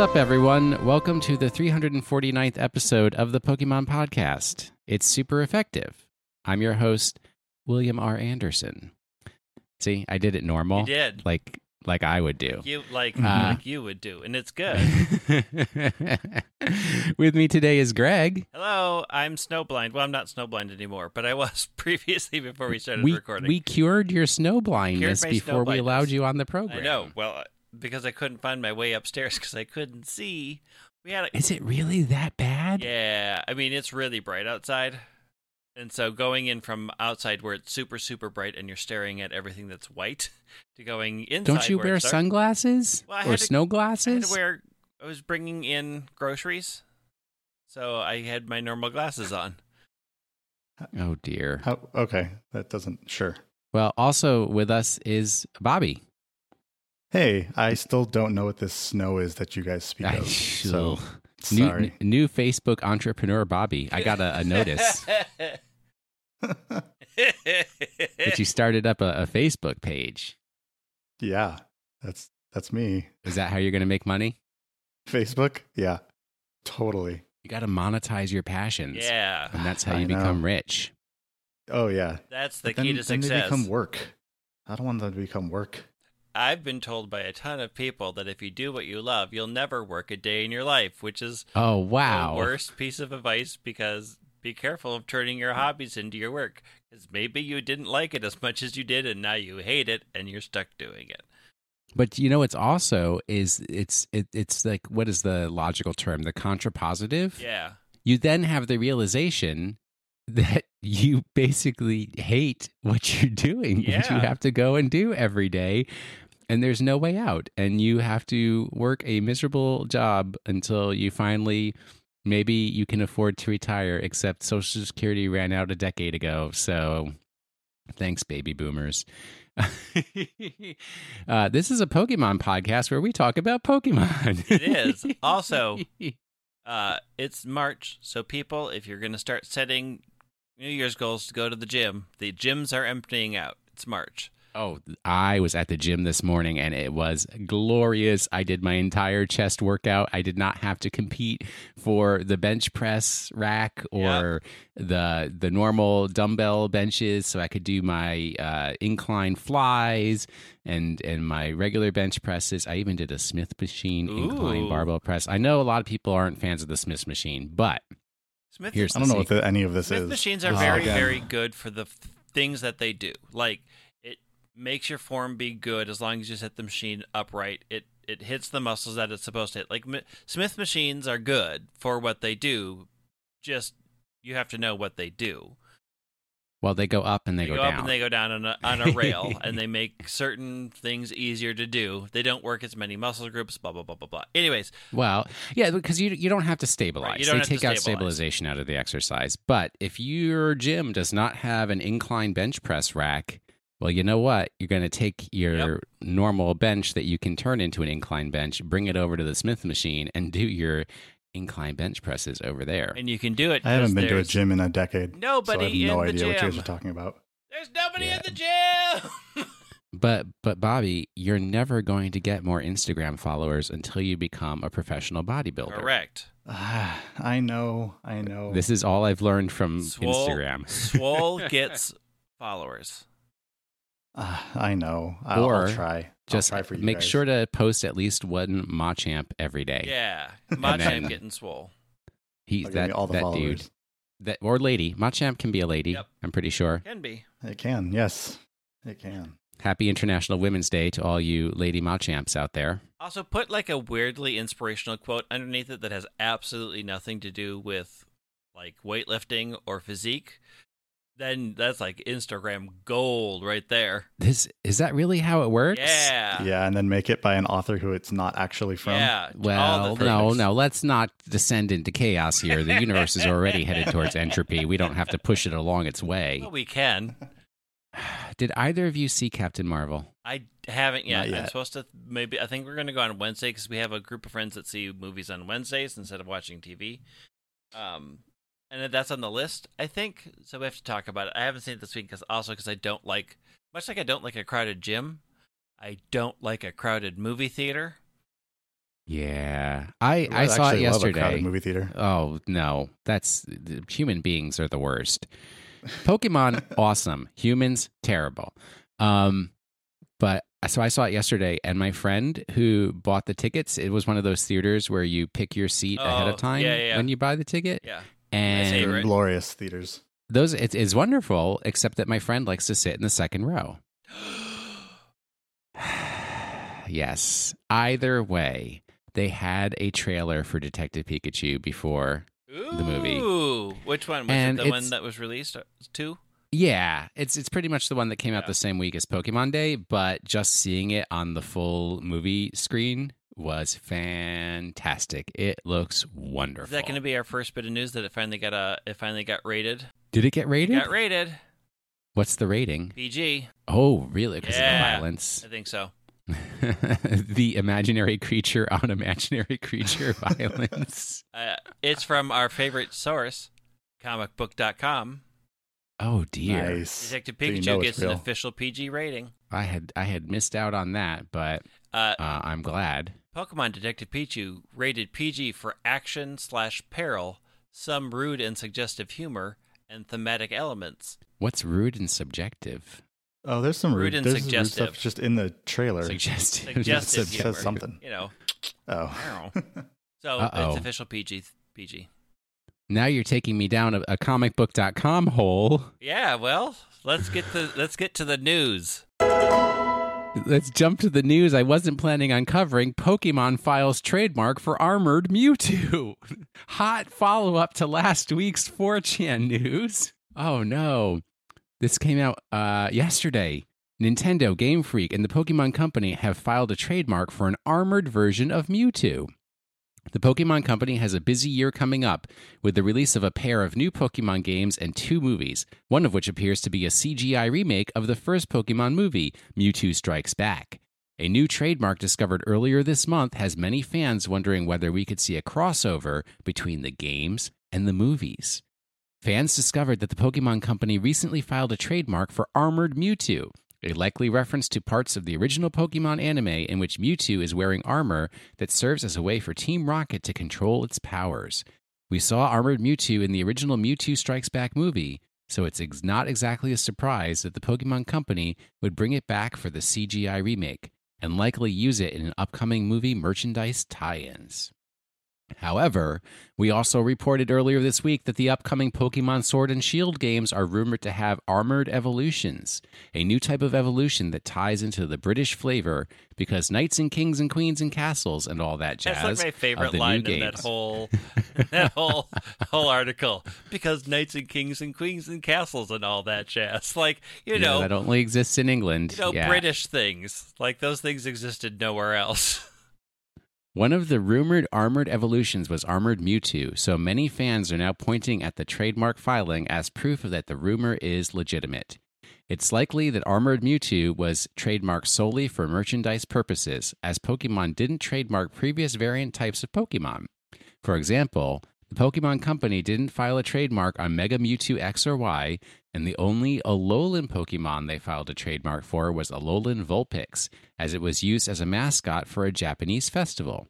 What's up, everyone? Welcome to the 349th episode of the Pokemon Podcast. It's super effective. I'm your host, William R. Anderson. See, I did it normal. You did. Like like I would do. You like Uh, like you would do, and it's good. With me today is Greg. Hello, I'm snowblind. Well, I'm not snowblind anymore, but I was previously before we started We, recording. we cured your snow blindness Cured before we allowed you on the program. I know. Well, because I couldn't find my way upstairs because I couldn't see. We had a Is it really that bad? yeah. I mean, it's really bright outside, and so going in from outside where it's super super bright and you're staring at everything that's white to going inside. Don't you where wear it's sunglasses Well, I or had to- snow I had glasses? to wear. I was bringing in groceries, so I had my normal glasses on. oh dear. How, okay, that doesn't. Sure. Well, also with us is Bobby. Hey, I still don't know what this snow is that you guys speak of. So new, sorry. n- new Facebook entrepreneur Bobby. I got a, a notice that you started up a, a Facebook page. yeah, that's that's me. Is that how you're going to make money? Facebook. Yeah, totally. You got to monetize your passions. yeah, And that's how I you know. become rich. Oh yeah. that's the But then, key to then they become work. I don't want them to become work. I've been told by a ton of people that if you do what you love, you'll never work a day in your life, which is Oh, wow. the worst piece of advice because be careful of turning your mm. hobbies into your work. Because maybe you didn't like it as much as you did, and now you hate it, and you're stuck doing it. But you know, it's also is it's it, it's like what is the logical term? The contrapositive. Yeah, You then have the realization that you basically hate what you're doing and you have to go and do every day and there's no way out and you have to work a miserable job until you finally maybe you can afford to retire except social security ran out a decade ago so thanks baby boomers uh, this is a pokemon podcast where we talk about pokemon It is. Also- uh, it's March, so people, if you're going to start setting New Year's goals to go to the gym, the gyms are emptying out. It's March. Oh, I was at the gym this morning and it was glorious. I did my entire chest workout. I did not have to compete for the bench press rack or the the normal dumbbell benches, so I could do my uh, incline flies and and my regular bench presses. I even did a Smith machine incline barbell press. I know a lot of people aren't fans of the Smith machine, but Smith Here's I don't know what the, any of this Smith is. machines are This is very, again- very good for the f- things that they do. Like it makes your form be good as long as you set the machine upright. It it hits the muscles that it's supposed to hit. Like Smith machines are good for what they do. Just you have to know what they do. well, they go up and they, They, go, go, up down. and they go down on a, on a rail, and they make certain things easier to do. They don't work as many muscle groups. Blah blah blah blah blah. Anyways, Well, yeah, because you you don't have to stabilize. Right, you don't they take out stabilization out of the exercise. But if your gym does not have an incline bench press rack, well, you know what? You're going to take your Yep. normal bench that you can turn into an incline bench, bring it over to the Smith machine, and do your incline bench presses over there. and you can do it. I haven't been to a gym in a decade. Nobody so I have no in the idea what you guys are talking about. There's nobody Yeah. in the gym. But but Bobby, you're never going to get more Instagram followers until you become a professional bodybuilder. Correct. Ah, I know. I know. This is all I've learned from Swole- Instagram. Swole gets followers. Ah, I know. I'll, Or I'll try. I'll Just try for you make guys. sure to post at least one Machamp every day. Yeah, then- Machamp getting swole. He's that, all the that followers. dude. That or lady. Machamp can be a lady. Yep. I'm pretty sure. It can be. It can. Yes, it can. Happy International Women's Day to all you lady Machamps out there. Also, put like a weirdly inspirational quote underneath it that has absolutely nothing to do with like weightlifting or physique. Then that's like Instagram gold right there. This is that really how it works? Yeah. Yeah, and then make it by an author who it's not actually from. Yeah. Well, no, no. Let's not descend into chaos here. The universe is already headed towards entropy. We don't have to push it along its way. Well, we can. Did either of you see Captain Marvel? I haven't yet. Not I'm supposed to maybe. I think we're going to go on Wednesday because we have a group of friends that see movies on Wednesdays instead of watching TV. Um, and that's on the list, I think. So we have to talk about it. I haven't seen it this week because also because I don't like, much like I don't like a crowded gym, I don't like a crowded movie theater. Yeah, I I, I saw it actually love a crowded yesterday. movie theater. Oh no, that's human beings are the worst. Pokemon awesome, humans terrible. Um, but so I saw it yesterday, and my friend who bought the tickets, it was one of those theaters where you pick your seat ahead Oh, of time yeah, yeah. when you buy the ticket, Yeah. And Hey, right. glorious theaters. those it is wonderful. Except that my friend likes to sit in the second row. yes. Either way, they had a trailer for Detective Pikachu before. The movie. Ooh, which one was And it? The one that was released? Uh, Two. Yeah, it's it's pretty much the one that came out Yeah. the same week as Pokemon Day, but just seeing it on the full movie screen was fantastic. It looks wonderful. Is that going to be our first bit of news that it finally got a? It finally got rated. Did it get rated? It Got rated. What's the rating? PG. Oh, really? Because of the violence. I think so. the imaginary creature on imaginary creature violence. Uh, it's from our favorite source, comicbook.com. Oh dear. Nice. Detective So you Pikachu know it's gets an official PG rating. I had I had missed out on that, but Uh, uh, I'm glad. Pokemon Detective Pikachu rated PG for action slash peril, some rude and suggestive humor, and thematic elements. What's rude and subjective? Oh, there's some Rude rude, and there's some rude stuff just in the trailer. Suggestive. Suggestive humor. says something. You know, Oh, so Uh-oh. it's official PG. PG. Now you're taking me down a, a comicbook.com hole. Yeah. Well, let's get the let's get to the news. Let's jump to the news I wasn't planning on covering. Pokemon files trademark for armored Mewtwo. Hot follow up to last week's 4chan news. Oh no. This came out uh, yesterday. Nintendo, Game Freak, and the Pokemon Company have filed a trademark for an armored version of Mewtwo. The Pokemon Company has a busy year coming up with the release of a pair of new Pokemon games and two movies, one of which appears to be a CGI remake of the first Pokemon movie, Mewtwo Strikes Back. A new trademark discovered earlier this month has many fans wondering whether we could see a crossover between the games and the movies. Fans discovered that the Pokemon Company recently filed a trademark for Armored Mewtwo, a likely reference to parts of the original Pokemon anime in which Mewtwo is wearing armor that serves as a way for Team Rocket to control its powers. We saw Armored Mewtwo in the original Mewtwo Strikes Back movie, so it's ex- not exactly a surprise that the Pokemon Company would bring it back for the CGI remake and likely use it in an upcoming movie merchandise tie ins. However, we also reported earlier this week that the upcoming Pokemon Sword and Shield games are rumored to have armored evolutions, a new type of evolution that ties into the British flavor because knights and kings and queens and castles and all that jazz. That's like my favorite line in that whole that whole whole article because knights and kings and queens and castles and all that jazz. Like you Yeah, know, that only exists in England. you know, yeah. British things. Like those things existed nowhere else. One of the rumored armored evolutions was Armored Mewtwo, so many fans are now pointing at the trademark filing as proof that the rumor is legitimate. It's likely that Armored Mewtwo was trademarked solely for merchandise purposes, as Pokemon didn't trademark previous variant types of Pokemon. For example, the Pokemon Company didn't file a trademark on Mega Mewtwo X or Y, and the only Alolan Pokemon they filed a trademark for was Alolan Vulpix, as it was used as a mascot for a Japanese festival.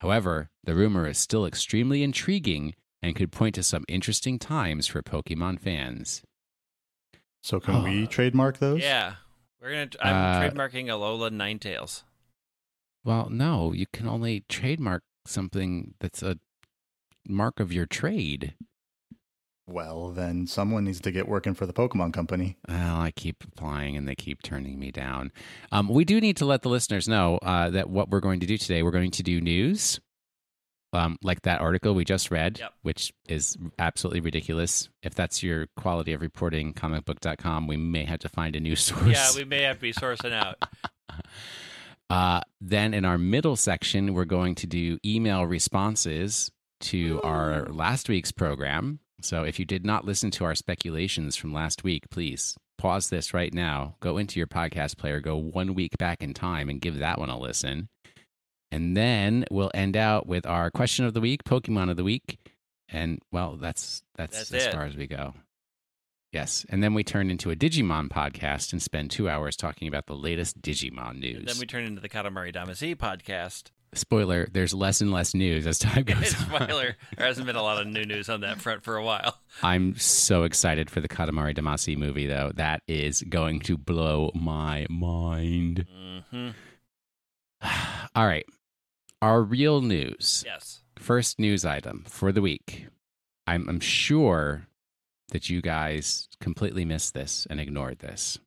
However, the rumor is still extremely intriguing and could point to some interesting times for Pokemon fans. so can we trademark those? yeah, we're gonna. I'm Uh, trademarking Alola Ninetales. Well, no, you can only trademark something that's a mark of your trade. Well, then someone needs to get working for the Pokemon Company. Well, I keep applying and they keep turning me down. Um, we do need to let the listeners know uh, that what we're going to do today, we're going to do news, um, like that article we just read, Yep. which is absolutely ridiculous. If that's your quality of reporting, comicbook.com, we may have to find a new source. Yeah, we may have to be sourcing out. Uh, then in our middle section, we're going to do email responses to our last week's program. So if you did not listen to our speculations from last week, please pause this right now, go into your podcast player, go one week back in time, and give that one a listen. And then we'll end out with our question of the week, Pokemon of the week. And well, that's that's, That's as it. far as we go. Yes. And then we turn into a Digimon podcast and spend two hours talking about the latest Digimon news. And then we turn into the Katamari Damacy podcast. Spoiler: There's less and less news as time goes on. Spoiler: There hasn't been a lot of new news on that front for a while. I'm so excited for the Katamari Damacy movie, though. That is going to blow my mind. hmm All right, our real news. Yes. First news item for the week. I'm, I'm sure that you guys completely missed this and ignored this.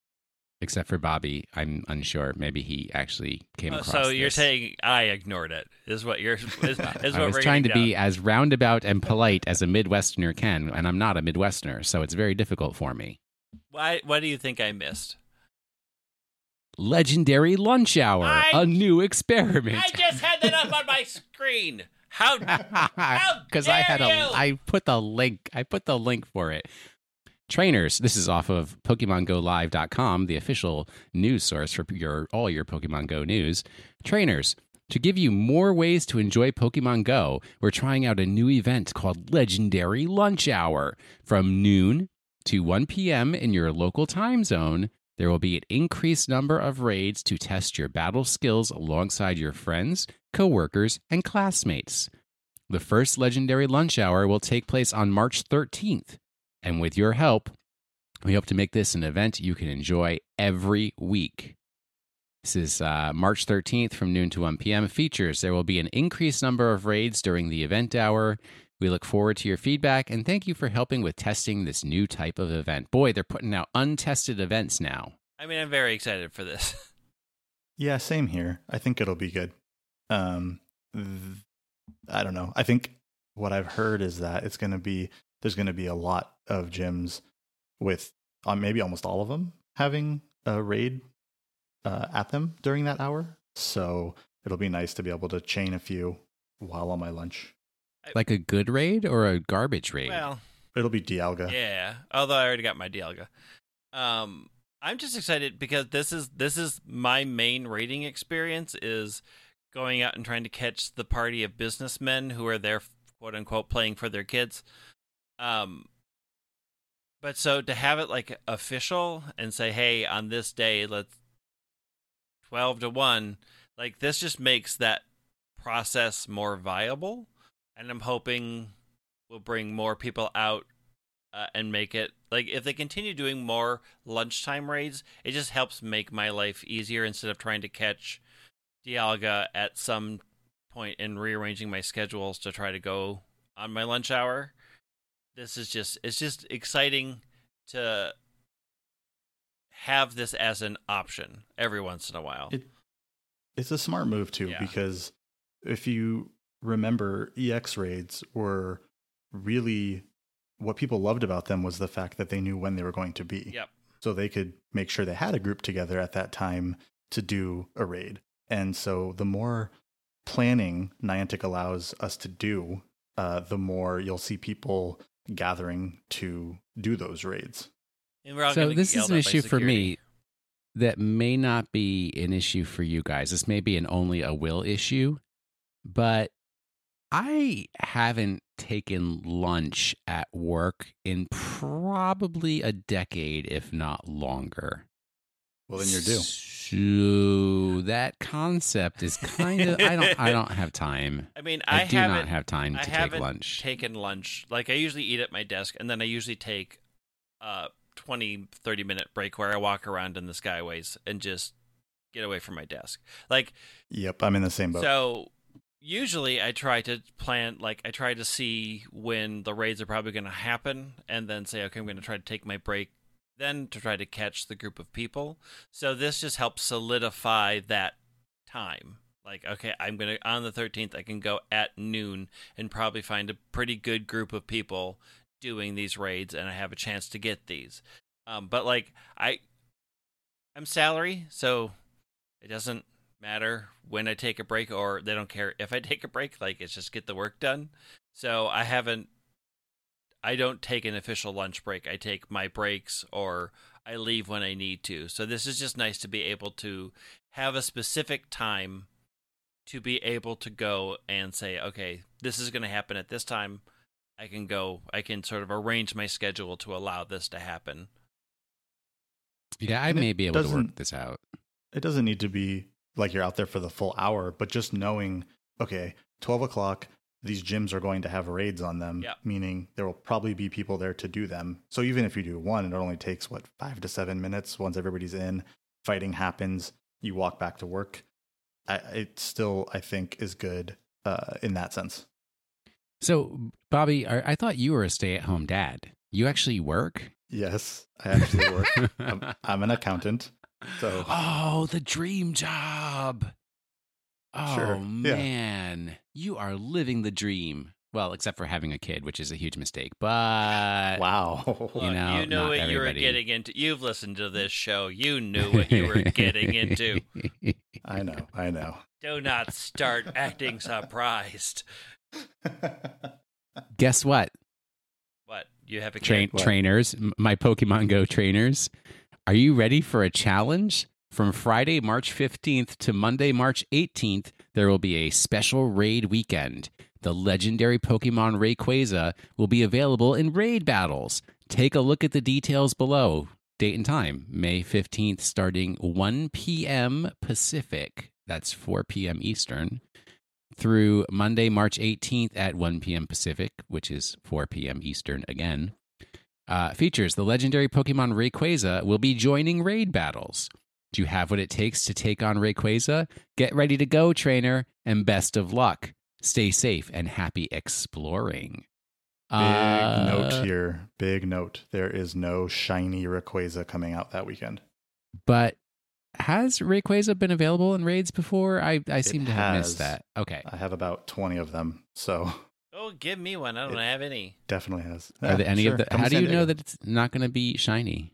Except for Bobby, I'm unsure. Maybe he actually came Oh, across. so you're this. saying I ignored it? Is what you're? Is, is what I was trying to getting be as roundabout and polite as a Midwesterner can, and I'm not a Midwesterner, so it's very difficult for me. down. Why? What do you think I missed? Legendary Lunch Hour, I- a new experiment. I just had that up on my screen. How? How Because I had a, you! I put the link, I put the link for it. Trainers, this is off of PokemonGoLive.com, the official news source for your all your Pokemon Go news. Trainers, to give you more ways to enjoy Pokemon Go, we're trying out a new event called Legendary Lunch Hour. From noon to 1 p.m. in your local time zone, there will be an increased number of raids to test your battle skills alongside your friends, coworkers, and classmates. The first legendary lunch hour will take place on March 13th. And with your help, we hope to make this an event you can enjoy every week. This is uh, March 13th from noon to 1 p.m. Features there will be an increased number of raids during the event hour. We look forward to your feedback and thank you for helping with testing this new type of event. Boy, they're putting out untested events now. I mean, I'm very excited for this. Yeah, same here. I think it'll be good. Um, th- I don't know. I think what I've heard is that it's going to be there's going to be a lot of gyms with uh, maybe almost all of them having a raid uh, at them during that hour. So it'll be nice to be able to chain a few while on my lunch. Like a good raid or a garbage raid? Well, It'll be Dialga. yeah. Although I already got my Dialga. Um, I'm just excited because this is this is my main raiding experience is going out and trying to catch the party of businessmen who are there, quote unquote, playing for their kids. Um, but so to have it like official and say, hey, on this day, let's twelve to one, like this just makes that process more viable, and I'm hoping will bring more people out uh, and make it like if they continue doing more lunchtime raids, it just helps make my life easier instead of trying to catch Dialga at some point and rearranging my schedules to try to go on my lunch hour. This is just it's just exciting to have this as an option every once in a while. It- It's a smart move too, Yeah. because if you remember, EX raids were really what people loved about them was the fact that they knew when they were going to be. yep. So they could make sure they had a group together at that time to do a raid. And so the more planning Niantic allows us to do, uh, the more you'll see people gathering to do those raids. And we're all so this is an yelled at by issue for me that may not be an issue for you guys. This may be an only a will issue, but I haven't taken lunch at work in probably a decade, if not longer. Well, then you're due. So that concept is kind of I don't I don't have time. I mean, I, I, do haven't have time I to take haven't lunch. taken lunch. Like I usually eat at my desk, and then I usually take a 20, 30 minute break where I walk around in the skyways and just get away from my desk. Like Yep, I'm in the same boat. so. Usually, I try to plan. Like I try to see when the raids are probably going to happen, and then say, okay, I'm going to try to take my break. Then to try to catch the group of people. So this just helps solidify that time. Like, okay, I'm gonna on the 13th. I can go at noon and probably find a pretty good group of people doing these raids, and I have a chance to get these. Um, but like, I, I'm salary, so it doesn't matter when I take a break, or they don't care if I take a break. Like, it's just get the work done. So I haven't. I don't take an official lunch break. I take my breaks, or I leave when I need to. So this is just nice to be able to have a specific time to be able to go and say, okay, this is going to happen at this time. I can go, I can sort of arrange my schedule to allow this to happen. yeah, I And may be able to work this out. it doesn't need to be like you're out there for the full hour, but just knowing okay, 12 o'clock, these gyms are going to have raids on them, Yep. meaning there will probably be people there to do them. So even if you do one, it only takes what five to seven minutes. Once everybody's in, fighting happens, you walk back to work. I, it still, I think, is good uh, in that sense. So, Bobby, I, I thought you were a stay-at-home dad. You actually work? Yes, I actually work. I'm, I'm an accountant. So oh, the dream job. Oh Sure, yeah. man, you are living the dream. Well, except for having a kid, which is a huge mistake. But wow, You know, you knew not what you were getting into. You've listened to this show. You knew what you were getting into. I know, I know. Do not start acting surprised. Guess what? What? You have a Train kid? What? trainers, my Pokemon Go trainers. Are you ready for a challenge? From Friday, March 15th to Monday, March 18th, there will be a special raid weekend. The legendary Pokemon Rayquaza will be available in raid battles. Take a look at the details below. Date and time, May 15th, starting 1 p.m. Pacific. That's 4 p.m. Eastern. Through Monday, March 18th at 1 p.m. Pacific, which is 4 p.m. Eastern again. Uh, features the legendary Pokemon Rayquaza will be joining raid battles. Do you have what it takes to take on Rayquaza? Get ready to go, trainer, and best of luck. Stay safe and happy exploring. Big Uh, note here. Big note. There is no shiny Rayquaza coming out that weekend. But has Rayquaza been available in raids before? I, I seem to have has. missed that. Okay. I have about 20 of them, so Oh, give me one. I don't have any. definitely has. Are Yeah, there any sure. of the? Come How do you know that it's not going to be shiny?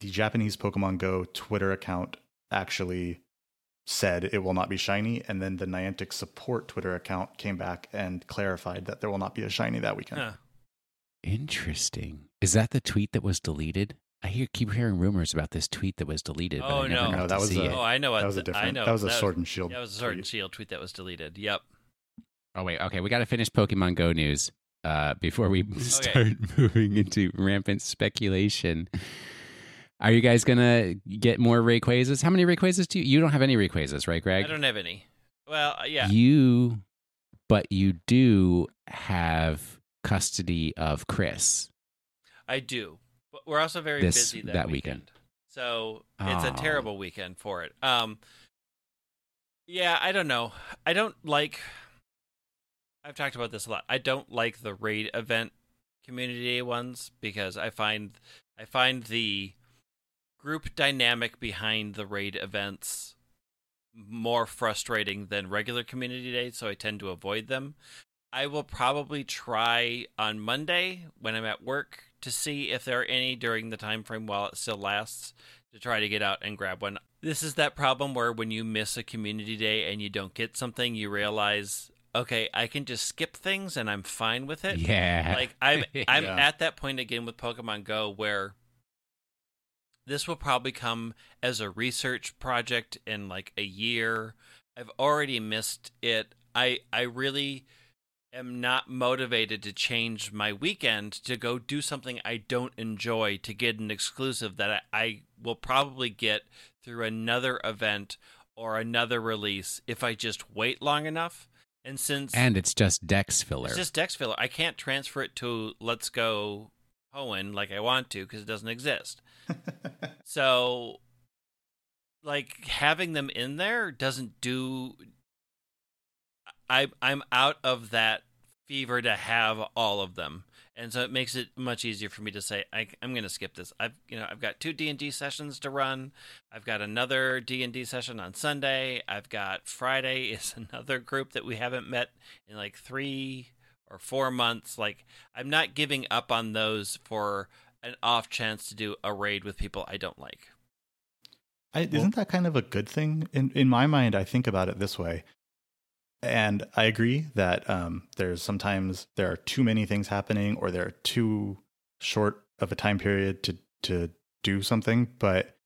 the Japanese Pokemon Go Twitter account actually said it will not be shiny, and then the Niantic support Twitter account came back and clarified that there will not be a shiny that weekend. Huh. Interesting. Is that the tweet that was deleted? I hear keep hearing rumors about this tweet that was deleted. but Oh, I never no. got No, to that was a- it. Oh, I know. That was a th- I different. know. That was a Sword and Shield. That was a Sword and tweet. Shield tweet that was deleted. Yep. Oh wait, okay, we got to finish Pokemon Go news uh, before we start moving into rampant speculation. Are you guys gonna get more Rayquazas? How many Rayquazas do you? You don't have any Rayquazas, right, Greg? I don't have any. Well, uh, yeah. You, but you do have custody of Chris. I do. But we're also very This- busy that, that weekend. weekend. So it's a Oh. terrible weekend for it. Um Yeah, I don't know. I don't like I've talked about this a lot. I don't like the raid event community ones because I find I find the group dynamic behind the raid events more frustrating than regular community days, so I tend to avoid them. I will probably try on Monday when I'm at work to see if there are any during the time frame while it still lasts to try to get out and grab one. This is that problem where when you miss a community day and you don't get something, you realize, okay, I can just skip things and I'm fine with it. Yeah, Like I'm I'm Yeah. at that point again with Pokemon Go where this will probably come as a research project in like a year. I've already missed it. I I really am not motivated to change my weekend to go do something I don't enjoy to get an exclusive that I, I will probably get through another event or another release if I just wait long enough. And since and it's just Dex filler. it's just Dex filler. I can't transfer it to Let's Go Hoenn like I want to because it doesn't exist. So, like having them in there doesn't do. I I'm out of that fever to have all of them, and so it makes it much easier for me to say I, I'm going to skip this. I've you know I've got two D and D sessions to run. I've got another D and D session on Sunday. I've got Friday is another group that we haven't met in like three or four months. Like I'm not giving up on those for an off chance to do a raid with people I don't like. I, isn't that kind of a good thing? In in my mind, I think about it this way, and I agree that um, there's sometimes there are too many things happening, or there are too short of a time period to to do something. But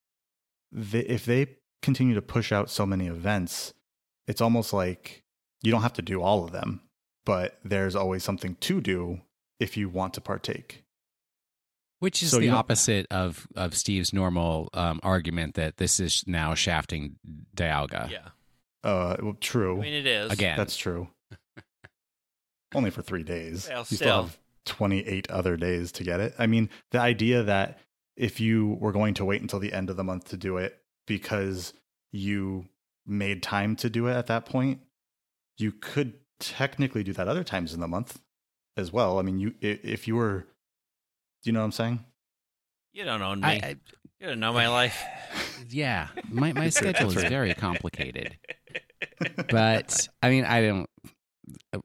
they, if they continue to push out so many events, it's almost like you don't have to do all of them, but there's always something to do if you want to partake. Which is So the opposite of, of Steve's normal um, argument that this is now shafting Dialga. Yeah, Uh, well, true. I mean it is Again, That's true. only for three days. Well, you still. still have 28 other days to get it. I mean, the idea that if you were going to wait until the end of the month to do it because you made time to do it at that point, you could technically do that other times in the month as well. I mean, you if you were, do you know what I'm saying? You don't own me. I, I, you don't know my life. yeah, my my schedule is very complicated. But I mean, I don't.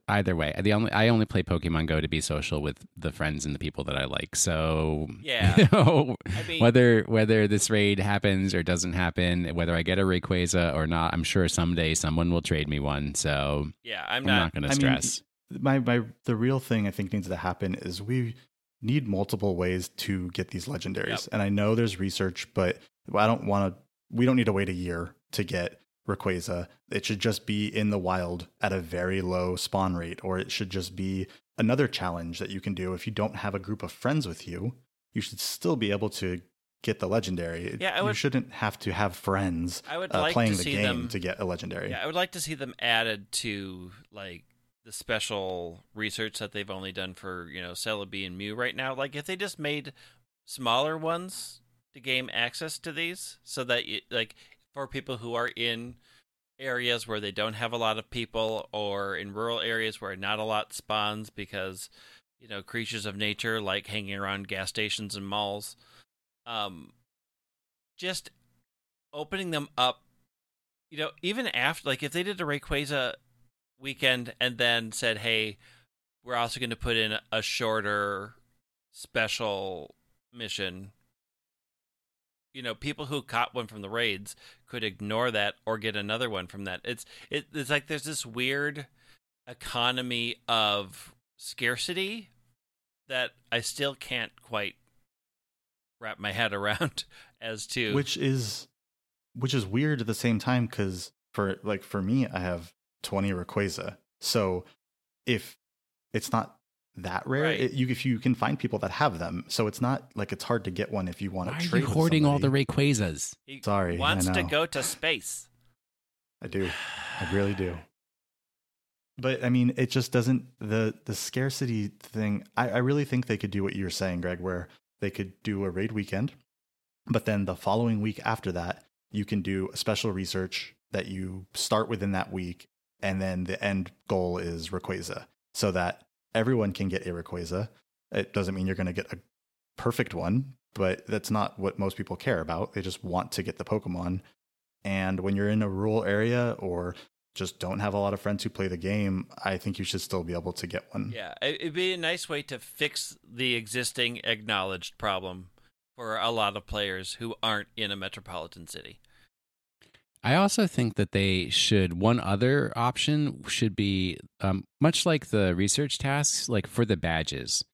Either way, the only I only play Pokemon Go to be social with the friends and the people that I like. So Yeah. you know, I mean, whether whether this raid happens or doesn't happen, whether I get a Rayquaza or not, I'm sure someday someone will trade me one. So yeah, I'm I'm not. not going to I mean, stress. my my the real thing I think needs to happen is we need multiple ways to get these legendaries. Yep. And I know there's research, but I don't want to. We don't need to wait a year to get Rayquaza. It should just be in the wild at a very low spawn rate, or it should just be another challenge that you can do if you don't have a group of friends with you. You should still be able to get the legendary. Yeah, I you would- shouldn't have to have friends I would uh, like playing the game them. to get a legendary. Yeah, I would like to see them added to like the special research that they've only done for you know Celebi and Mew right now. Like if they just made smaller ones to gain access to these, so that you, like for people who are in areas where they don't have a lot of people, or in rural areas where not a lot spawns because you know creatures of nature like hanging around gas stations and malls. Um, just opening them up you know, even after, like, if they did a Rayquaza weekend and then said, "Hey, we're also going to put in a shorter special mission," you know, people who caught one from the raids could ignore that or get another one from that. It's it, it's like there's this weird economy of scarcity that I still can't quite wrap my head around as to which is which is weird at the same time because for like for me i have 20 Rayquaza so if it's not that rare Right. it, you if you can find people that have them so it's not like it's hard to get one if you want Why to are trade you hoarding all the somebody. Rayquazas? he sorry, I wants to go to space. i do i really do but i mean it just doesn't the the scarcity thing I, I really think they could do what you're saying greg where they could do a raid weekend but then the following week after that you can do a special research that you start within that week and then the end goal is Rayquaza so that everyone can get a Rayquaza. It doesn't mean you're going to get a perfect one, but that's not what most people care about. They just want to get the Pokemon. And when you're in a rural area or just don't have a lot of friends who play the game, I think you should still be able to get one. Yeah, it'd be a nice way to fix the existing acknowledged problem for a lot of players who aren't in a metropolitan city. I also think that they should. One other option should be um, much like the research tasks, like for the badges.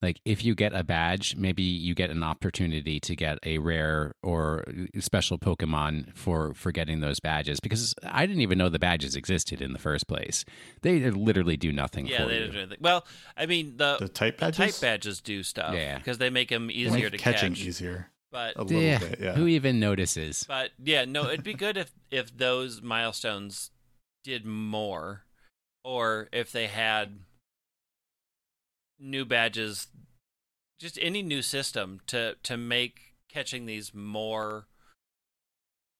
Like if you get a badge, maybe you get an opportunity to get a rare or special Pokemon for for getting those badges. Because I didn't even know the badges existed in the first place. They literally do nothing Yeah, for they you. don't anything. Well, I mean the, The type the badges? type badges do stuff Yeah. because they make them They easier make to catching catch. easier But a little Yeah, bit. Yeah. Who even notices? but yeah, no, it'd be good if if those milestones did more, or if they had new badges, just any new system to to make catching these more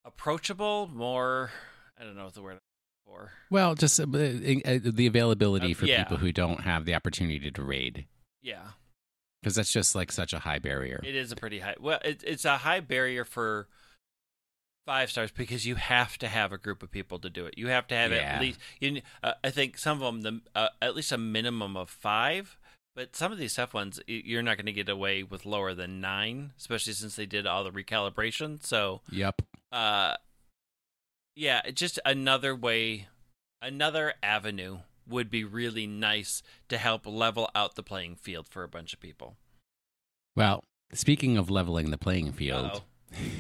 approachable, more I don't know what the word for. Well, just uh, uh, the availability Uh, for yeah. people who don't have the opportunity to raid. Yeah, Because that's just like such a high barrier. it is a pretty high. Well, it, it's a high barrier for five stars because you have to have a group of people to do it. You have to have Yeah. at least. You, uh, I think some of them, the uh, at least a minimum of five. But some of these tough ones, you're not going to get away with lower than nine, especially since they did all the recalibration. So, Yep. uh, yeah, just another way, another avenue would be really nice to help level out the playing field for a bunch of people. Well, speaking of leveling the playing field,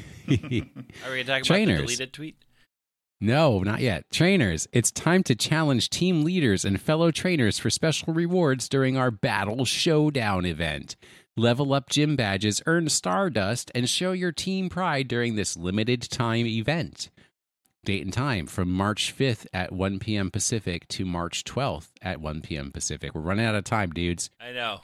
Are we going to talk about the Trainers. deleted tweet? no, not yet. Trainers, it's time to challenge team leaders and fellow trainers for special rewards during our Battle Showdown event. Level up gym badges, earn Stardust, and show your team pride during this limited time event. Date and time from March 5th at 1 p.m. Pacific to March 12th at 1 p.m. Pacific. We're running out of time, dudes. I know.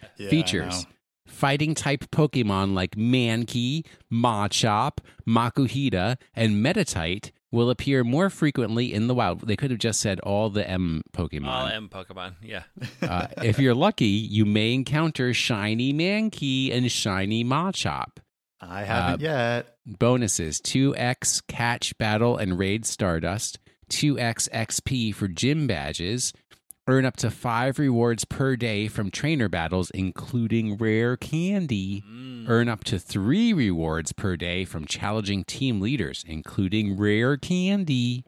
Yeah, I Features know. Fighting type Pokemon like Mankey, Machop, Makuhita, and Meditite will appear more frequently in the wild. They could have just said all the M Pokemon. All M Pokemon. Yeah. uh, if you're lucky, you may encounter Shiny Mankey and Shiny Machop. I haven't yet. Bonuses 2x Catch Battle and Raid Stardust, 2x XP for gym badges, earn up to 5 rewards per day from trainer battles, including rare candy, Mm. earn up to 3 rewards per day from challenging team leaders, including rare candy.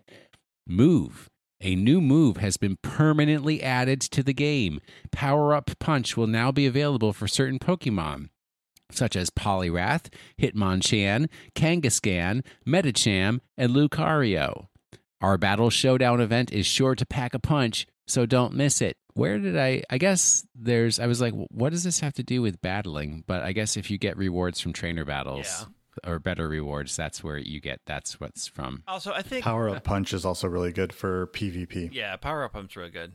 Move. A new move has been permanently added to the game. Power Up Punch will now be available for certain Pokemon such as Poliwrath, Hitmonchan, Kangaskhan, Medicham, and Lucario. Our Battle Showdown event is sure to pack a punch, so don't miss it. Where did I? I guess there's. I was like, what does this have to do with battling? But I guess if you get rewards from trainer battles or better rewards, that's where you get. That's what's from. Also, I think Power Up Punch is also really good for PvP. Yeah, power up pump's real good.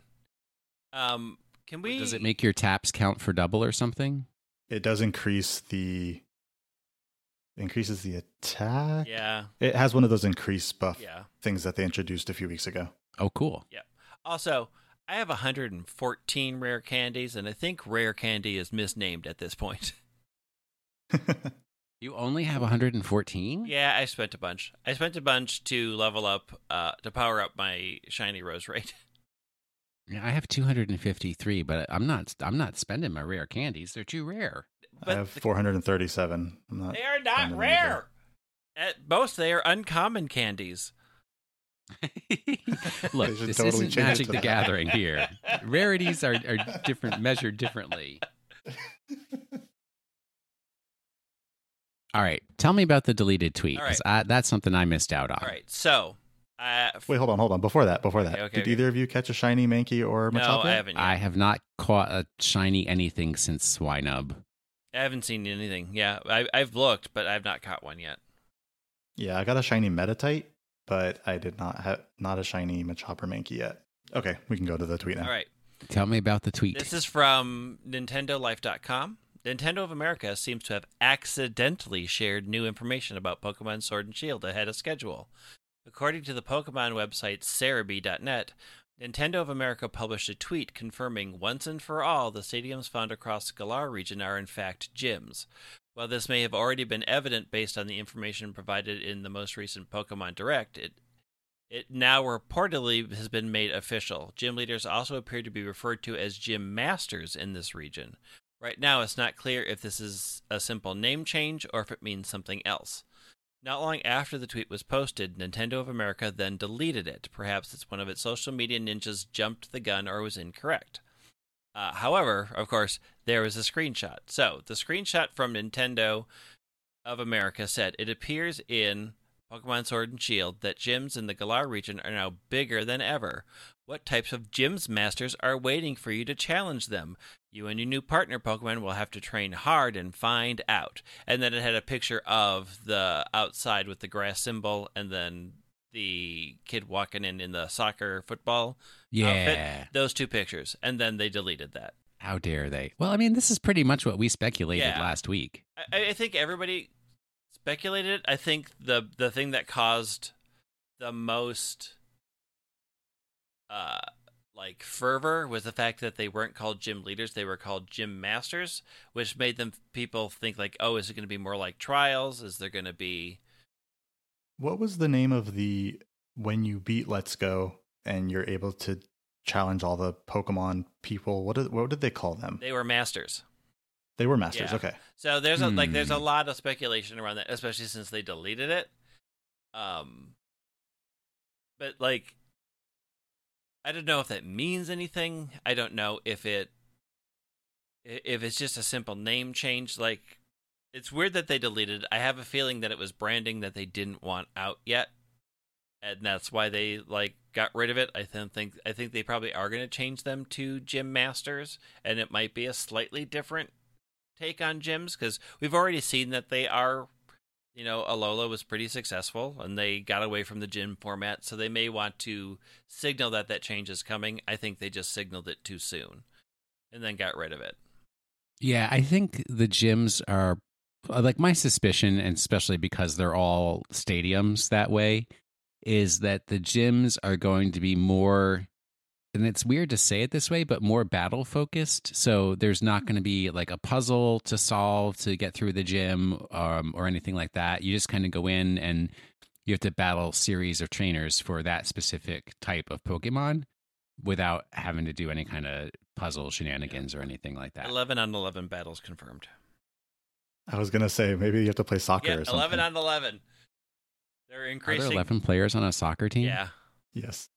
Um, can we? Does it make your taps count for double or something? It does increase the increases the attack. Yeah, It has one of those increase buff yeah. things that they introduced a few weeks ago. Oh, cool. Yeah. Also, I have 114 rare candies, and I think rare candy is misnamed at this point. You only have 114? yeah, I spent a bunch. I spent a bunch to level up, uh, to power up my shiny Roserade. Yeah, I have 253, but I'm not. I'm not spending my rare candies. They're too rare. I have the- 437. I'm not they are not rare. At most, they are uncommon candies. Look, this totally isn't Magic the that. Gathering here. Rarities are, are different, measured differently. All right, tell me about the deleted tweet. All 'cause I, that's something I missed out on. All right, so uh, f- Wait, hold on, hold on. Before that, before that, Okay, okay, did okay. either of you catch a shiny Mankey or no, Machop? I yet? haven't. Yet. I have not caught a shiny anything since Swinub. I haven't seen anything. Yeah, I, I've looked, but I've not caught one yet. Yeah, I got a shiny Meditite, but I did not have not a shiny Machop or Mankey yet. Okay, we can go to the tweet now. All right. Tell me about the tweet. This is from NintendoLife.com. Nintendo of America seems to have accidentally shared new information about Pokemon Sword and Shield ahead of schedule. According to the Pokemon website Serebii.net, Nintendo of America published a tweet confirming once and for all the stadiums found across the Galar region are in fact gyms. While this may have already been evident based on the information provided in the most recent Pokemon Direct, it it now reportedly has been made official. Gym leaders also appear to be referred to as gym masters in this region. Right now, it's not clear if this is a simple name change or if it means something else. Not long after the tweet was posted, Nintendo of America then deleted it. Perhaps it's one of its social media ninjas jumped the gun or was incorrect. Uh, however, of course, there was a screenshot. So the screenshot from Nintendo of America said it appears in Pokemon Sword and Shield that gyms in the Galar region are now bigger than ever. What types of gyms masters are waiting for you to challenge them? You and your new partner Pokemon will have to train hard and find out. And then it had a picture of the outside with the grass symbol and then the kid walking in in the soccer football yeah. outfit. Those two pictures. And then they deleted that. How dare they? Well, I mean, this is pretty much what we speculated Yeah. last week. I, I think everybody speculated. I think the the thing that caused the most uh like fervor was the fact that they weren't called gym leaders; they were called gym masters, which made them people think like, oh, is it going to be more like trials? Is there going to be What was the name of the when you beat Let's Go and you're able to challenge all the Pokemon people? What did, what did they call them? they were masters? They were masters. Yeah. Okay. So there's a like there's a Hmm. lot of speculation around that, especially since they deleted it. Um, but like, I don't know if that means anything. I don't know if it if it's just a simple name change. Like, it's weird that they deleted. I have a feeling that it was branding that they didn't want out yet, and that's why they like got rid of it. I th- think I think they probably are going to change them to gym masters, and it might be a slightly different take on gyms because we've already seen that they are you know, Alola was pretty successful and they got away from the gym format, so they may want to signal that that change is coming. I think they just signaled it too soon and then got rid of it. Yeah, I think the gyms are uh, like my suspicion, and especially because they're all stadiums that way, is that the gyms are going to be more and it's weird to say it this way, but more battle focused. So there's not going to be like a puzzle to solve to get through the gym um, or anything like that. You just kind of go in and you have to battle series of trainers for that specific type of Pokemon without having to do any kind of puzzle shenanigans or anything like that. 11 on 11 battles confirmed. I was gonna say maybe you have to play soccer Yeah, or something. 11 on 11. They're Are there increasing. 11 players on a soccer team? Yeah. yes,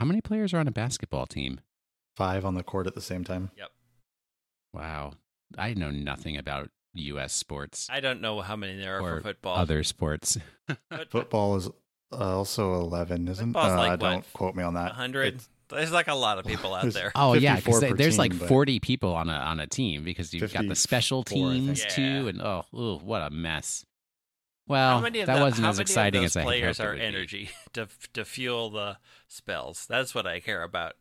How many players are on a basketball team? five on the court at the same time. Yep. Wow. I know nothing about U.S. sports I don't know how many there are or for football. other sports. Football is uh, also eleven, isn't? Football's uh, like don't quote me on that. 100. It's There's like a lot of people out there. Oh yeah, because per there's like team, but- 40 people on a on a team because you've got the special 54, I think. teams Yeah. too, and oh, ooh, what a mess. Well, how many of that the- wasn't as exciting as I players are energy to to fuel the spells. That's what I care about.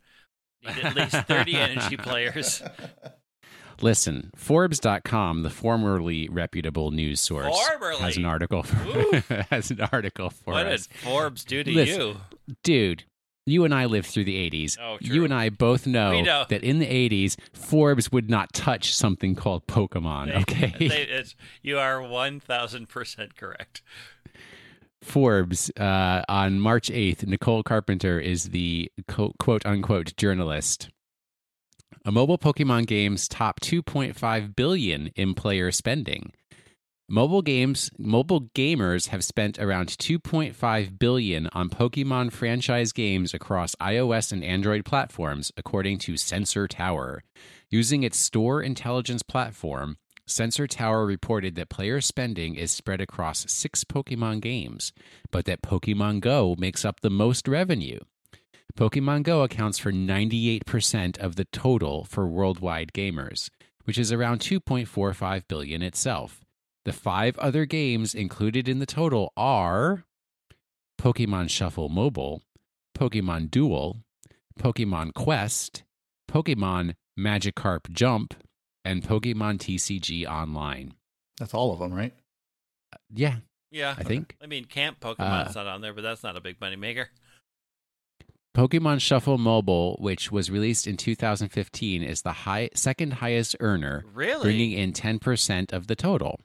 Need at least 30 energy players. Listen, Forbes.com, the formerly reputable news source, Formerly? has an article for, has an article for what us. did Forbes do to Listen, you? Dude, you and I lived through the 80s. Oh, you and I both know, know. that in the 80s, Forbes would not touch something called Pokemon, They- okay? they- it's, you are 1000% correct. Forbes uh, on March 8th, Nicole Carpenter is the quote unquote journalist. A mobile Pokemon games top 2.5 billion in player spending. Mobile games, mobile gamers have spent around 2.5 billion on Pokemon franchise games across iOS and Android platforms, according to Sensor Tower. Using its store intelligence platform, Sensor Tower reported that player spending is spread across six Pokemon games, but that Pokemon Go makes up the most revenue. Pokemon Go accounts for 98% of the total for worldwide gamers, which is around 2.45 billion itself. The five other games included in the total are Pokemon Shuffle Mobile, Pokemon Duel, Pokemon Quest, Pokemon Magikarp Jump, and Pokemon TCG Online. That's all of them, right? Yeah, Yeah. I think. I mean, Camp Uh, Pokemon's not on there, but that's not a big money maker. Pokemon Shuffle Mobile, which was released in 2015, is the high, second highest earner, Really? bringing in 10% of the total,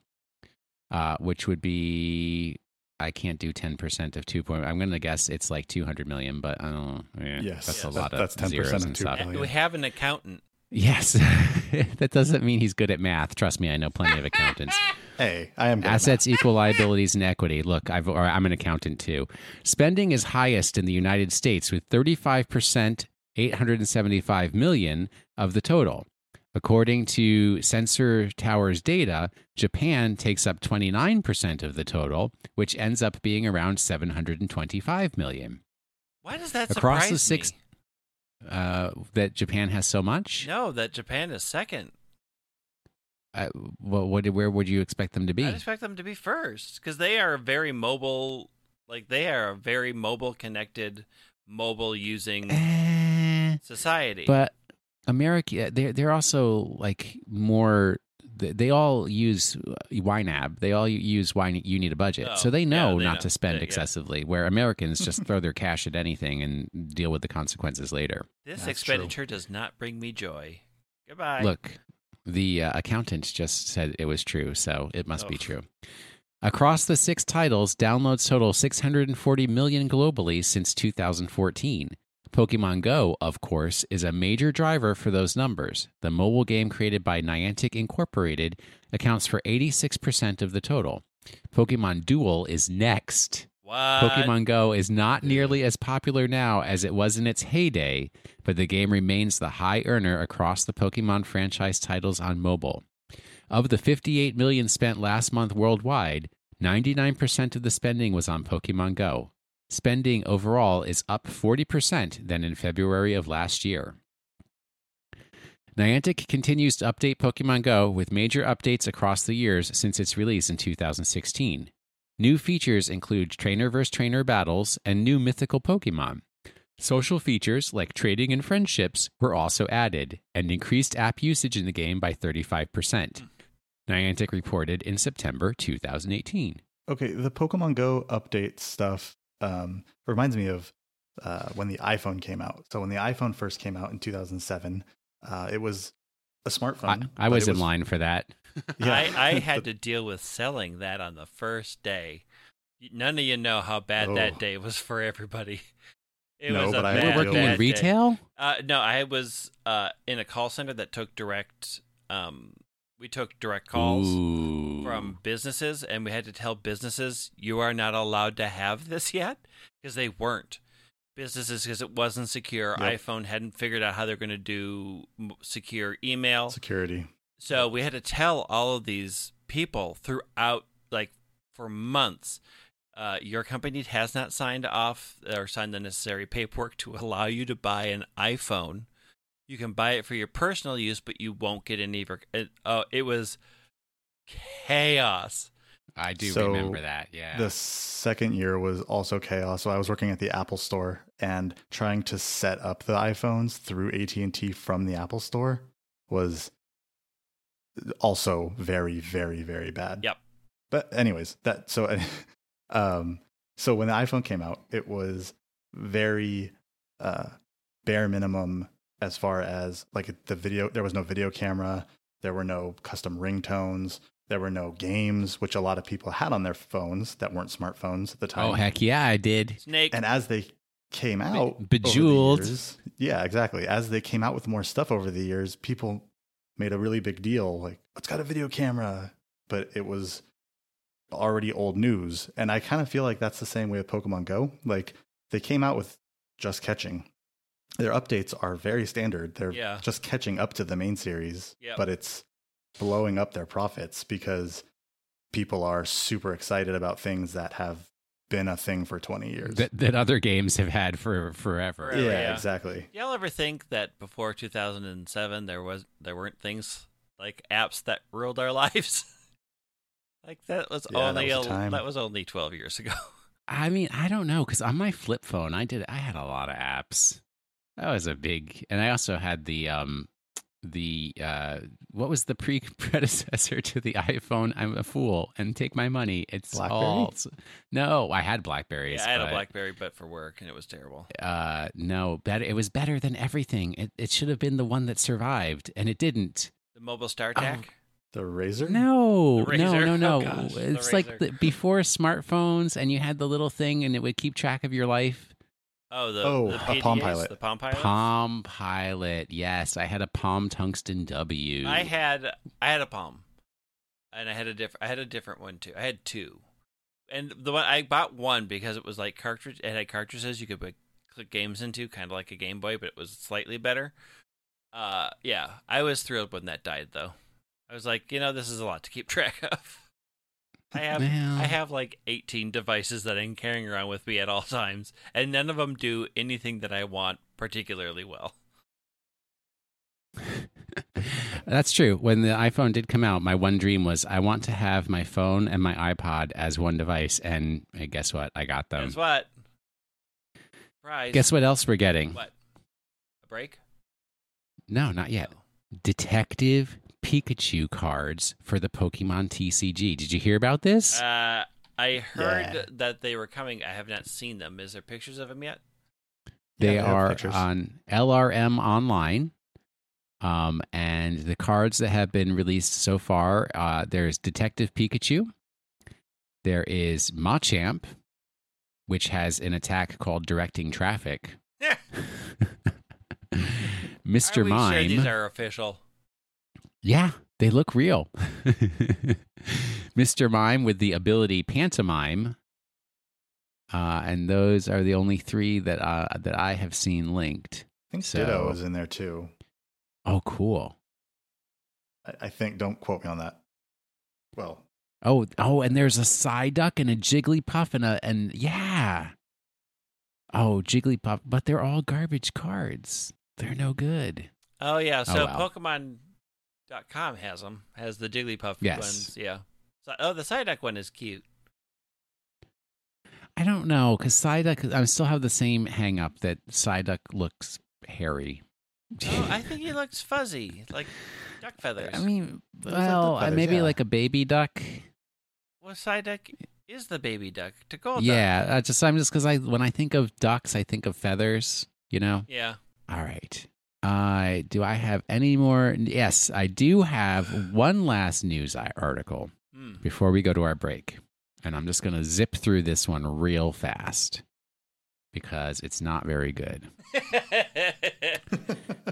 uh, which would be. I can't do 10% of 2. Point, I'm going to guess it's like 200 million, but I don't know. Yeah, Yes. That's a Yes. lot of That's 10% zeros of and 2 stuff. we have an accountant. Yes. that doesn't mean he's good at math. Trust me, I know plenty of accountants. Hey, I am good at Assets equal liabilities and equity. Look, I've, or I'm an accountant too. Spending is highest in the United States with 35%, 875 million of the total. According to Sensor Tower's data, Japan takes up 29% of the total, which ends up being around 725 million. Why does that Across the six- me? Uh, that Japan has so much? No, that Japan is second. Uh, well, what, where would you expect them to be? I'd expect them to be first because they are very mobile. Like they are a very mobile connected, mobile using Eh, society. but America, they're they're also like more. They- They all use YNAB. They all use why you need a budget, Oh, so they know yeah, they not know. to spend Yeah, yeah. excessively. Where Americans just throw their cash at anything and deal with the consequences later. this That's expenditure does not bring me joy. Goodbye. Look, the uh, accountant just said it was true, so it must be Oh. true. Across the six titles, downloads total 640 million globally since 2014. Pokemon Go, of course, is a major driver for those numbers. The mobile game created by Niantic Incorporated accounts for 86% of the total. Pokemon Duel is next. what? Pokemon Go is not nearly as popular now as it was in its heyday, but the game remains the high earner across the Pokemon franchise titles on mobile. Of the 58 million spent last month worldwide, 99% of the spending was on Pokemon Go. Spending overall is up 40% than in February of last year. Niantic continues to update Pokemon Go with major updates across the years since its release in 2016. New features include trainer versus trainer battles and new mythical Pokemon. Social features like trading and friendships were also added and increased app usage in the game by 35%. Niantic reported in September 2018. Okay, the Pokemon Go update stuff um, reminds me of uh, when the iPhone came out. So when the iPhone first came out in 2007, uh, it was a smartphone. I, I was it in line for that. Yeah. I, I had to deal with selling that on the first day. None of you know how bad Oh. that day was for everybody. It No, was but I You had were bad, working in retail? Uh, no, I was uh, in a call center that took direct. Um, we took direct calls Ooh. from businesses, and we had to tell businesses you are not allowed to have this yet because they weren't businesses because it wasn't secure. Yep. iPhone hadn't figured out how they're going to do secure email. security. So we had to tell all of these people throughout, like for months, uh, your company has not signed off or signed the necessary paperwork to allow you to buy an iPhone. You can buy it for your personal use, but you won't get any. of your- It, oh, it was chaos. I do So, remember that. Yeah. The second year was also chaos. So I was working at the Apple Store and trying to set up the iPhones through AT and T from the Apple Store was also very, very, very bad. Yep. But anyways, that so um so when the iPhone came out, it was very uh bare minimum as far as like the video there was no video camera, there were no custom ringtones, there were no games which a lot of people had on their phones that weren't smartphones at the oh, time. oh, heck yeah, I did. Snake. And as they came out, over bejeweled. years- yeah, exactly. As they came out with more stuff over the years, people made a really big deal, like it's got a video camera, but it was already old news. And I kind of feel like that's the same way with Pokemon Go. Like they came out with just catching. Their updates are very standard. They're Yeah. just catching up to the main series, Yep. but it's blowing up their profits because people are super excited about things that have been a thing for 20 years. That, that other games have had for forever. Forever. yeah, yeah. exactly. Y'all ever think that before 2007 there was there weren't things like apps that ruled our lives? like that was Yeah, that only was a a- time. that was only 12 years ago. I mean, I don't know because on my flip phone, I did. I had a lot of apps. That was a big, and I also had the um, the uh, what was the pre predecessor to the iPhone? I'm a fool and take my money. It's Blackberry? all no. I had Blackberries. yeah, I had a BlackBerry, but for work, and it was terrible. Uh, no, better. It was better than everything. It it should have been the one that survived, and it didn't. The mobile StarTAC. Oh. The Razor? No, The no, Razor? no, no. Oh, gosh, the it's like the, before smartphones, and you had the little thing, and it would keep track of your life. Oh, the Oh, the a Palm Pilot. The Palm Pilot. Palm Pilot. Yes, I had a Palm Tungsten W. I had I had a Palm, and I had a different I had a different one too. I had two, and the one I bought one because it was like cartridge. It had cartridges you could put click games into, kind of like a Game Boy, but it was slightly better. Uh, yeah, I was thrilled when that died though. I was like, you know, this is a lot to keep track of. I have Well. I have like 18 devices that I'm carrying around with me at all times, and none of them do anything that I want particularly well. That's true. When the iPhone did come out, my one dream was I want to have my phone and my iPod as one device, and uh, guess what? I got them. Guess what? Surprise. Guess what else we're getting? What? A break? No, not yet. Detective Pikachu cards for the Pokemon TCG. Did you hear about this? Uh, I heard Yeah. that they were coming. I have not seen them. Is there pictures of them yet? they Yeah, are on LRM online. Um, and the cards that have been released so far, uh, there's Detective Pikachu. There is Machamp, which has an attack called Directing Traffic. Yeah. Mr. Mime. Sure these are official. Yeah, they look real. Mr. Mime with the ability Pantomime. Uh, and those are the only three that uh, that I have seen linked. I think So- Ditto is in there too. Oh, cool. I, I think, don't quote me on that. Well, Oh, oh, and there's a Psyduck and a Jigglypuff and a and yeah. Oh, Jigglypuff, but they're all garbage cards. They're no good. Oh yeah. So wow. Pokemon.com has them. Has the Jigglypuff Yes. ones. Yeah. So, oh, the Psyduck one is cute. I don't know because Psyduck. I still have the same hang up that Psyduck looks hairy. Oh, I think he looks fuzzy, like duck feathers. I mean, Those well, feathers, maybe yeah. like a baby duck. well, Psyduck is the baby duck to gold. yeah, uh, just I'm just because I when I think of ducks, I think of feathers. You know. Yeah. All right. Uh, do I have any more? Yes, I do have one last news article Hmm. before we go to our break. And I'm just going to zip through this one real fast because it's not very good.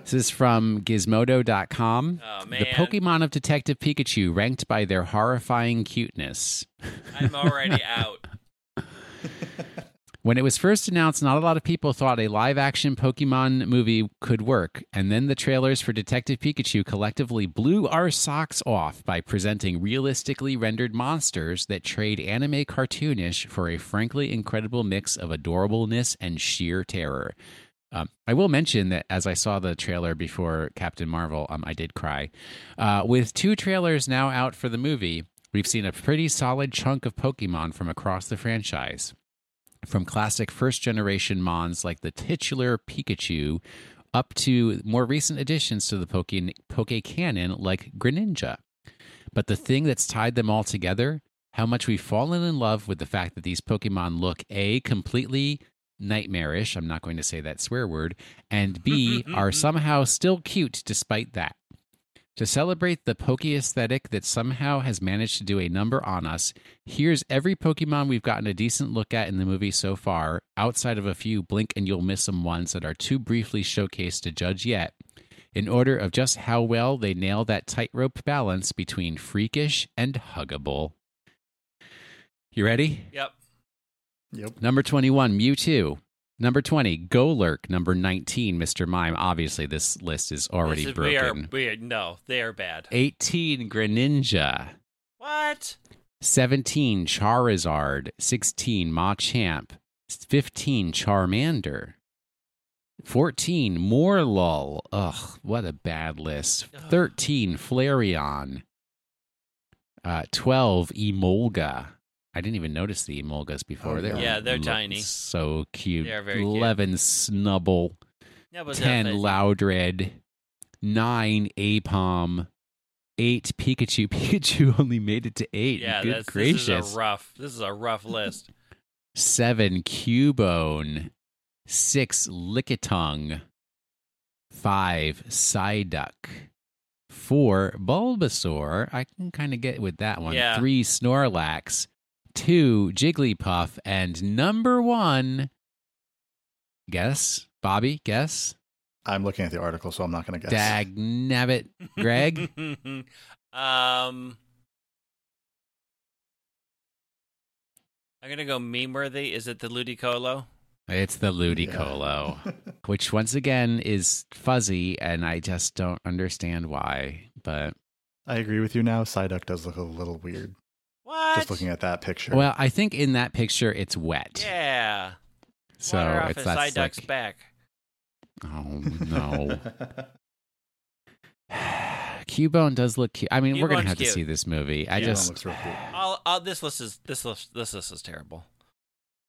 This is from gizmodo.com. oh man, The Pokemon of Detective Pikachu ranked by their horrifying cuteness. I'm already out. When it was first announced, not a lot of people thought a live action Pokemon movie could work, and then the trailers for Detective Pikachu collectively blew our socks off by presenting realistically rendered monsters that trade anime cartoonish for a frankly incredible mix of adorableness and sheer terror. Um, I will mention that as I saw the trailer before Captain Marvel, um, I did cry. Uh, with two trailers now out for the movie, we've seen a pretty solid chunk of Pokemon from across the franchise from classic first generation Mons like the titular Pikachu up to more recent additions to the Poke, Poke canon like Greninja. But the thing that's tied them all together, how much we've fallen in love with the fact that these Pokemon look A, completely nightmarish, I'm not going to say that swear word, and B, are somehow still cute despite that. To celebrate the Poke aesthetic that somehow has managed to do a number on us, here's every Pokemon we've gotten a decent look at in the movie so far, outside of a few blink and you'll miss them ones that are too briefly showcased to judge yet, in order of just how well they nail that tightrope balance between freakish and huggable. You ready? Yep. Yep. Number 21, Mewtwo. Number 20, Golurk. Number 19, Mr. Mime. Obviously, this list is already is- broken. We are, we are, no, they are bad. 18, Greninja. What? 17 Charizard, 16 Machamp, 15 Charmander, 14 Morelull. Ugh, what a bad list. 13 Flareon, uh, 12 Emolga. I didn't even notice the Emolgas before. Oh, they yeah. yeah, they're tiny. So cute. They are very cute. 11 Snubbull, Yeah, but 10 Loudred, 9 Aipom, 8 Pikachu. Pikachu only made it to 8. Yeah, Good that's, gracious. this is a rough. This is a rough list. 7 Cubone, 6 Lickitung, 5 Psyduck, 4 Bulbasaur. I can kind of get with that one. Yeah. 3 Snorlax, 2 Jigglypuff, and number 1 guess, Bobby, guess. I'm looking at the article, so I'm not going to guess. Dag nabbit, Greg. um, I'm gonna go meme worthy. Is it the Ludicolo? It's the Ludicolo, which once again is fuzzy, and I just don't understand why. But I agree with you now. Psyduck does look a little weird. What? Just looking at that picture. well, I think in that picture it's wet, Yeah. so Water off it's his that's Psyduck's like, back. oh no. Cubone does look cute. I mean, we're gonna Cubone's have to see this movie. I Yeah. Just looks real cute. I'll, I'll, this list is this list this list is terrible.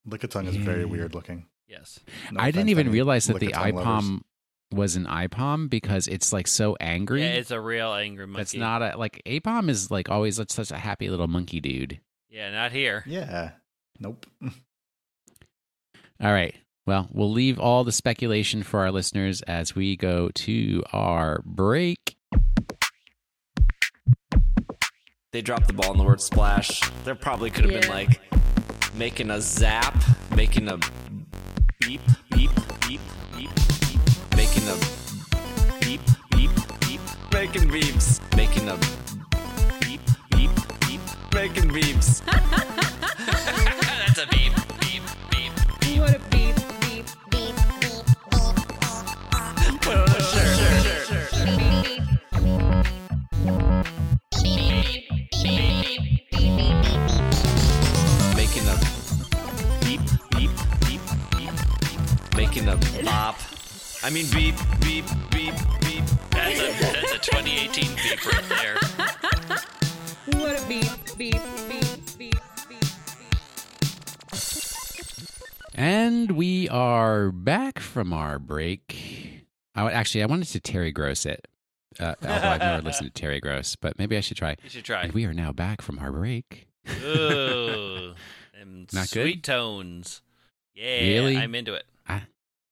Lickitung is very weird looking. Yes. No I didn't even realize that the Lickitung lovers. Aipom was an Aipom because it's like so angry. Yeah, it's a real angry monkey. That's not a like Aipom is like always like, such a happy little monkey dude. Yeah, not here. Yeah. Nope. All right. Well, we'll leave all the speculation for our listeners as we go to our break. They dropped the ball in the word splash. There probably could have been like making a zap, making a beep, beep, beep, beep, beep, making a beep, beep, beep, making beeps, making a beep, beep, beep, making beeps. mean beep, beep, beep, beep. That's a that's a 2018 beep right there. What a beep, beep, beep, beep, beep, beep. And we are back from our break. I would, actually I wanted to Terry Gross it, uh, although I've never listened to Terry Gross, but maybe I should try. You should try. And we are now back from our break. Ooh, them Not good? sweet tones. Yeah, Really? I'm into it.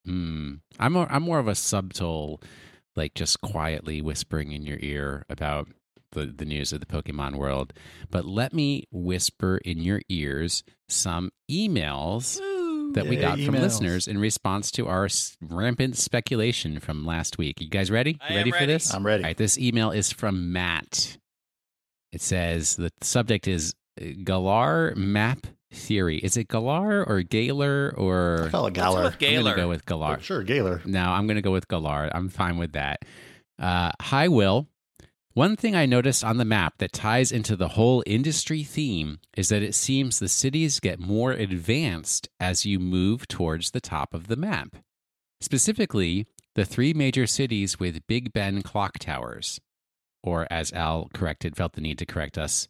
Hmm. I'm more, I'm more of a subtle, like just quietly whispering in your ear about the, the news of the Pokemon world. But let me whisper in your ears some emails that we Yay, got from listeners in response to our rampant speculation from last week. You guys ready? You am ready for ready. this? I'm ready. All right, this email is from Matt. It says the subject is uh, Galar Map Theory. Is it Galar or Galar or? I call it Let's go Galar. with I'm Galar. gonna go with Galar. But Sure, Galar. No, I'm going to go with Galar. I'm fine with that. Uh, hi, Will. One thing I noticed on the map that ties into the whole industry theme is that it seems the cities get more advanced as you move towards the top of the map. Specifically, the three major cities with Big Ben clock towers, or as Al corrected, felt the need to correct us,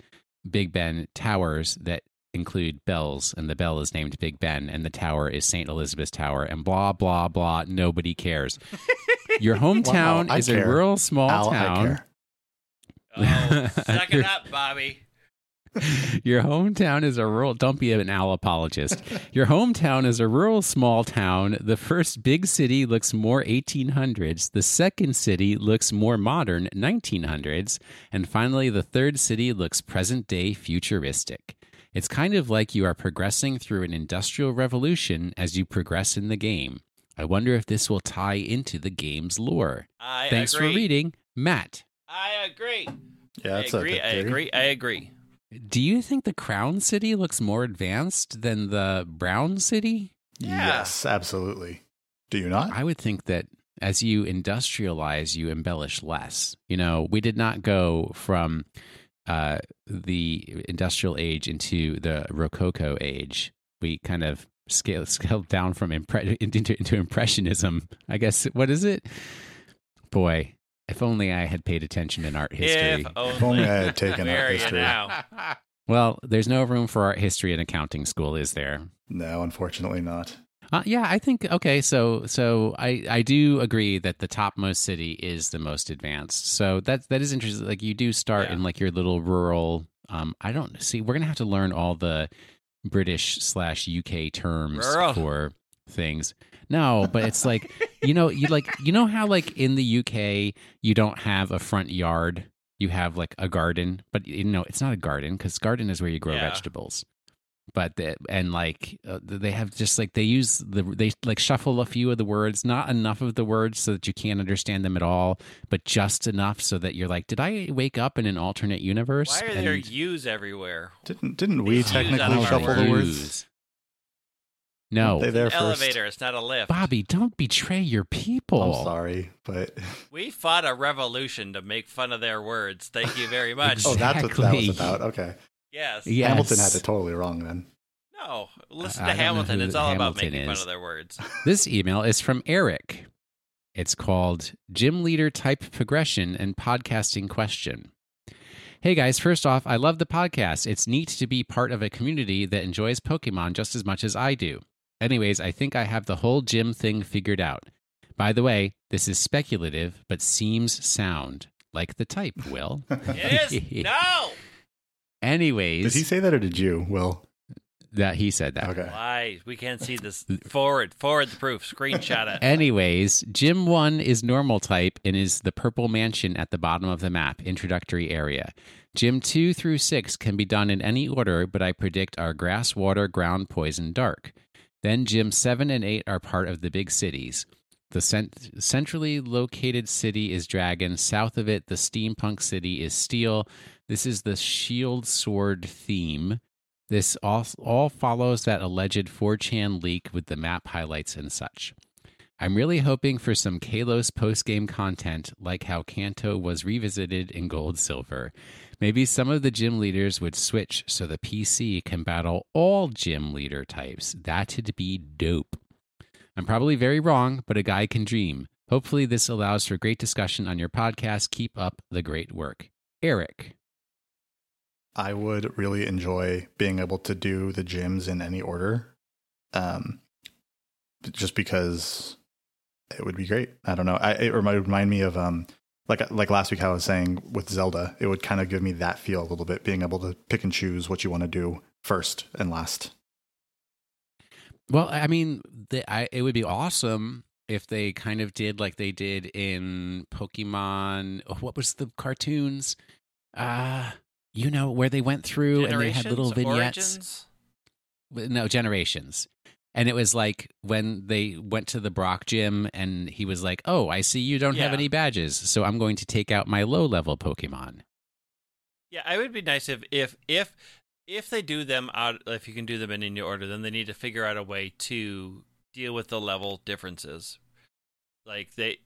Big Ben towers that include bells, and the bell is named Big Ben, and the tower is St. Elizabeth's Tower, and blah, blah, blah. Nobody cares. Your hometown I is a rural small Al, I town. Oh, suck it up, Bobby. Your hometown is a rural. Don't be an Al apologist. Your hometown is a rural small town. The first big city looks more 1800s. The second city looks more modern 1900s. And finally, the third city looks present day futuristic. It's kind of like you are progressing through an industrial revolution as you progress in the game. I wonder if this will tie into the game's lore. I Thanks agree. for reading, Matt. I agree. Yeah, I agree. a I agree. I agree. Do you think the Crown City looks more advanced than the Brown City? Yeah. Yes, absolutely. Do you not? I would think that as you industrialize, you embellish less. You know, we did not go from uh, the industrial age into the Rococo age. We kind of scaled, scaled down from impre- into, into impressionism. I guess what is it? Boy, if only I had paid attention in art history. If only, If only I had taken art history. now? Well, there's no room for art history in accounting school, is there? No, unfortunately not. Uh, yeah, I think okay. So, so I I do agree that the topmost city is the most advanced. So that that is interesting. Like you do start Yeah. in like your little rural. Um, I don't see. We're gonna have to learn all the British slash UK terms Rural. for things. No, but it's like you know you like you know how like in the UK you don't have a front yard. You have like a garden, but you know it's not a garden because garden is where you grow Yeah. vegetables but the, and like uh, they have just like they use the they like shuffle a few of the words not enough of the words so that you can't understand them at all but just enough so that you're like did i wake up in an alternate universe Why are there And- U's everywhere? Didn't didn't we These U's technically shuffle our the words? Use. no They there An first. elevator. It's not a lift. bobby don't betray your people I'm sorry, but We fought a revolution to make fun of their words. Thank you very much. oh, that's what that was about. Okay, Yes. Yes. Hamilton had it totally wrong then. No. Listen I to Hamilton. It's all about Hamilton making fun of their words. This email is from Eric. It's called Gym Leader Type Progression and Podcasting Question. Hey guys, first off, I love the podcast. It's neat to be part of a community that enjoys Pokemon just as much as I do. Anyways, I think I have the whole gym thing figured out. By the way, this is speculative, but seems sound. Like the type, Will. It is. no. Anyways, Did he say that or did you, Will? that he said that. Okay. Why? We can't see this. Forward. Forward the proof. Screenshot it. Anyways, Gym 1 is normal type and is the purple mansion at the bottom of the map, introductory area. Gym 2 through 6 can be done in any order, but I predict are grass, water, ground, poison, dark. Then Gym 7 and 8 are part of the big cities. The cent- centrally located city is Dragon. South of it, the steampunk city is Steel. This is the Shield Sword theme. This all, all follows that alleged 4chan leak with the map highlights and such. I'm really hoping for some Kalos post-game content like how Kanto was revisited in Gold Silver. Maybe some of the gym leaders would switch so the PC can battle all gym leader types. That'd be dope. I'm probably very wrong, but a guy can dream. Hopefully, this allows for great discussion on your podcast. Keep up the great work. Eric. I would really enjoy being able to do the gyms in any order. Um, just because it would be great. I don't know. I, it remind, remind me of um like like last week I was saying with Zelda, it would kind of give me that feel a little bit, being able to pick and choose what you want to do first and last. Well, I mean, the, I, it would be awesome if they kind of did like they did in Pokemon. What was the cartoons? Uh you know where they went through and they had little vignettes. Origins? No, generations. And it was like when they went to the Brock gym and he was like, "Oh, I see you don't have any badges, so I'm going to take out my low level Pokemon." Yeah, I would be nice if if if if they do them out if you can do them in any order, then they need to figure out a way to deal with the level differences. Like they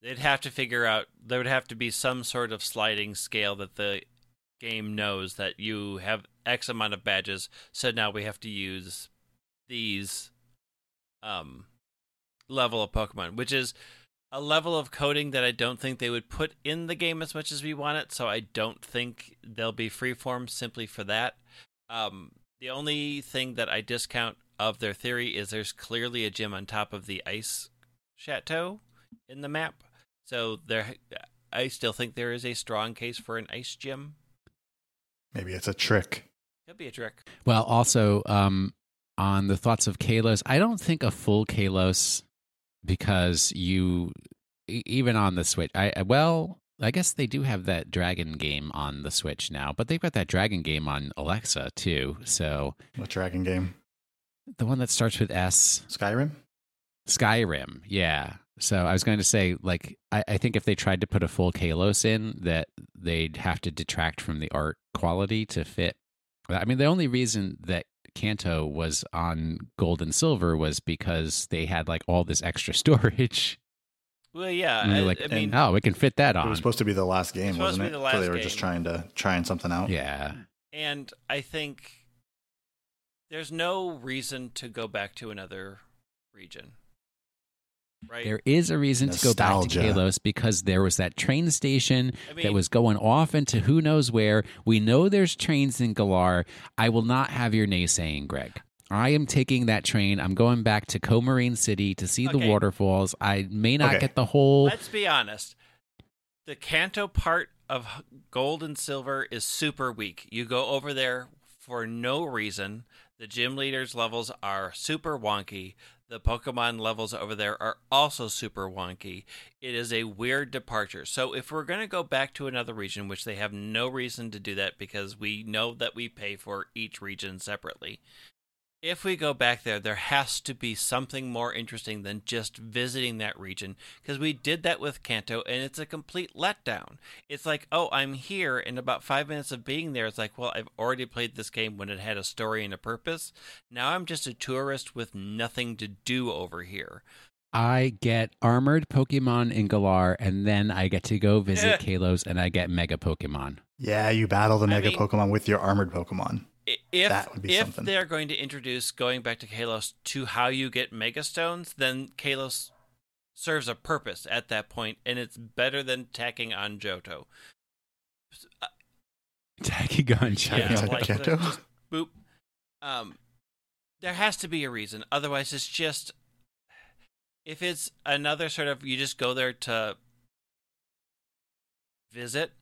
they'd have to figure out there would have to be some sort of sliding scale that the game knows that you have X amount of badges, so now we have to use these um level of Pokemon, which is a level of coding that I don't think they would put in the game as much as we want it. So I don't think they'll be freeform simply for that. Um, the only thing that I discount of their theory is there's clearly a gym on top of the ice chateau in the map. So there, I still think there is a strong case for an ice gym. Maybe it's a trick. Could be a trick. Well, also um, on the thoughts of Kalos, I don't think a full Kalos because you e- even on the Switch. I I- well, I guess they do have that dragon game on the Switch now, but they've got that dragon game on Alexa too. So What dragon game? the one that starts with S, Skyrim? Skyrim. Yeah. So I was going to say, like, I, I think if they tried to put a full Kalos in, that they'd have to detract from the art quality to fit. I mean, the only reason that Kanto was on gold and silver was because they had like all this extra storage. Well, yeah. And they're I, like, I mean, oh, we can fit that on. It was supposed to be the last game, supposed to wasn't be it? the so they were just trying to trying something out. yeah. and I think there's no reason to go back to another region. Right? There is a reason to go back to Nostalgia. Kalos because there was that train station I mean, that was going off into who knows where. We know there's trains in Galar. I will not have your naysaying, Greg. I am taking that train. I'm going back to Coumarine City to see the waterfalls. I may not Okay. get the whole. Let's be honest. The Kanto part of gold and silver is super weak. You go over there for no reason. The gym leaders levels are super wonky. The Pokemon levels over there are also super wonky. It is a weird departure. So if we're going to go back to another region, which they have no reason to do that because we know that we pay for each region separately. If we go back there, there has to be something more interesting than just visiting that region because we did that with Kanto and it's a complete letdown. It's like, oh, I'm here, and about five minutes of being there, it's like, well, I've already played this game when it had a story and a purpose. Now I'm just a tourist with nothing to do over here. I get armored Pokemon in Galar, and then I get to go visit Kalos, and I get Mega Pokemon. Yeah, you battle the I Mega mean- Pokemon with your armored Pokemon. I- If That would be if something. they're going to introduce going back to Kalos to how you get Mega Stones, then Kalos serves a purpose at that point, and it's better than tacking on Johto. Takigon Yeah, Johto. like- like Kanto? the- boop. Um, there has to be a reason. Otherwise, it's just if it's another sort of you just go there to visit.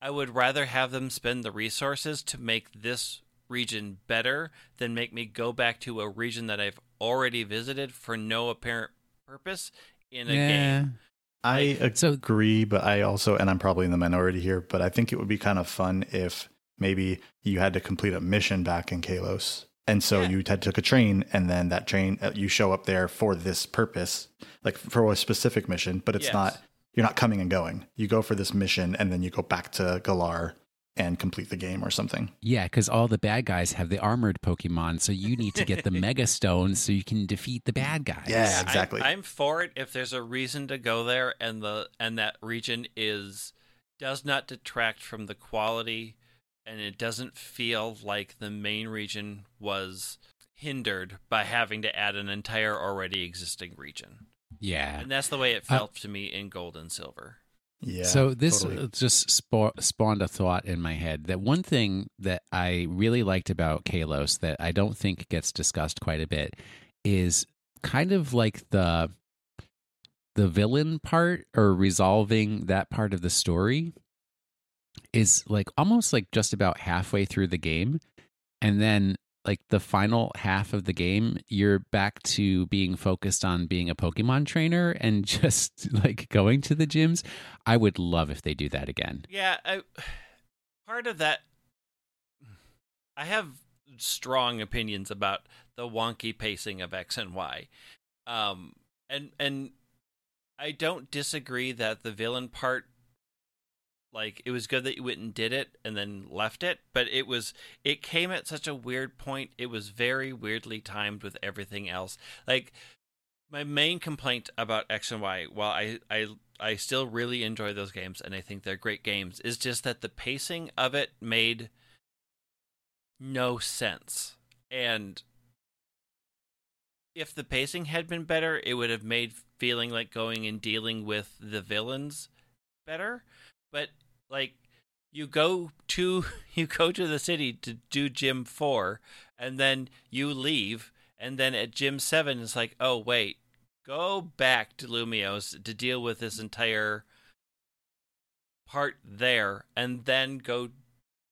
I would rather have them spend the resources to make this region better than make me go back to a region that I've already visited for no apparent purpose in a game. I Like- So- agree, but I also, and I'm probably in the minority here, but I think it would be kind of fun if maybe you had to complete a mission back in Kalos. And so Yeah. you had took a train, and then that train, uh, you show up there for this purpose, like for a specific mission, but it's Yes. not, you're not coming and going. You go for this mission, and then you go back to Galar and complete the game or something. Yeah, because all the bad guys have the armored Pokemon, so you need to get the Mega Stones so you can defeat the bad guys. Yeah. Exactly. I'm, for it if there's a reason to go there and the and that region is does not detract from the quality and it doesn't feel like the main region was hindered by having to add an entire already existing region. Yeah. And that's the way it Uh, felt to me in Gold and Silver. Yeah. so this totally. just spa- spawned a thought in my head that one thing that I really liked about Kalos that I don't think gets discussed quite a bit is kind of like the the villain part or resolving that part of the story is like almost like just about halfway through the game and then like the final half of the game you're back to being focused on being a pokemon trainer and just like going to the gyms. I would love if they do that again. Yeah, I, part of that, I have strong opinions about the wonky pacing of X and Y, um, and and I don't disagree that the villain part, like it was good that you went and did it and then left it, but it was it came at such a weird point. It was very weirdly timed with everything else. Like my main complaint about X and Y, while I I I still really enjoy those games and I think they're great games, is just that the pacing of it made no sense. And if the pacing had been better, it would have made feeling like going and dealing with the villains better. But like you go to you go to the city to do gym 4 and then you leave and then at gym 7 it's like, "Oh, wait. Go back to Lumiose to deal with this entire part there and then go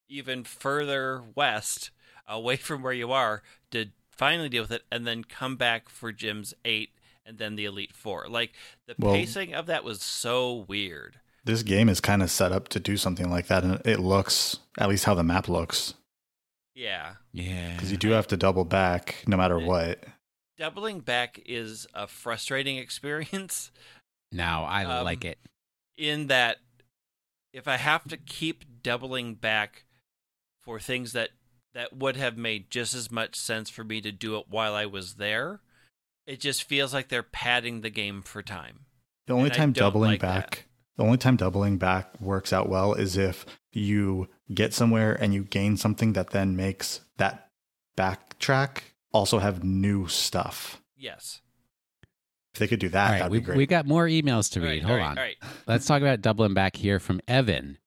even further west away from where you are to finally deal with it and then come back for gyms 8 and then the elite 4 like the Well- pacing of that was so weird This game is kind of set up to do something like that, and it looks at least how the map looks yeah yeah because you do have to double back no matter Yeah. what. doubling back is a frustrating experience now i Um, like it in that if I have to keep doubling back for things that that would have made just as much sense for me to do it while I was there, it just feels like they're padding the game for time. The only And time doubling like that. back, the only time doubling back works out well is if you get somewhere and you gain something that then makes that backtrack also have new stuff. Yes. If they could do that, all right that'd we, be great. we got more emails to All read right, hold all right, on All right. Let's talk about doubling back here from Evan.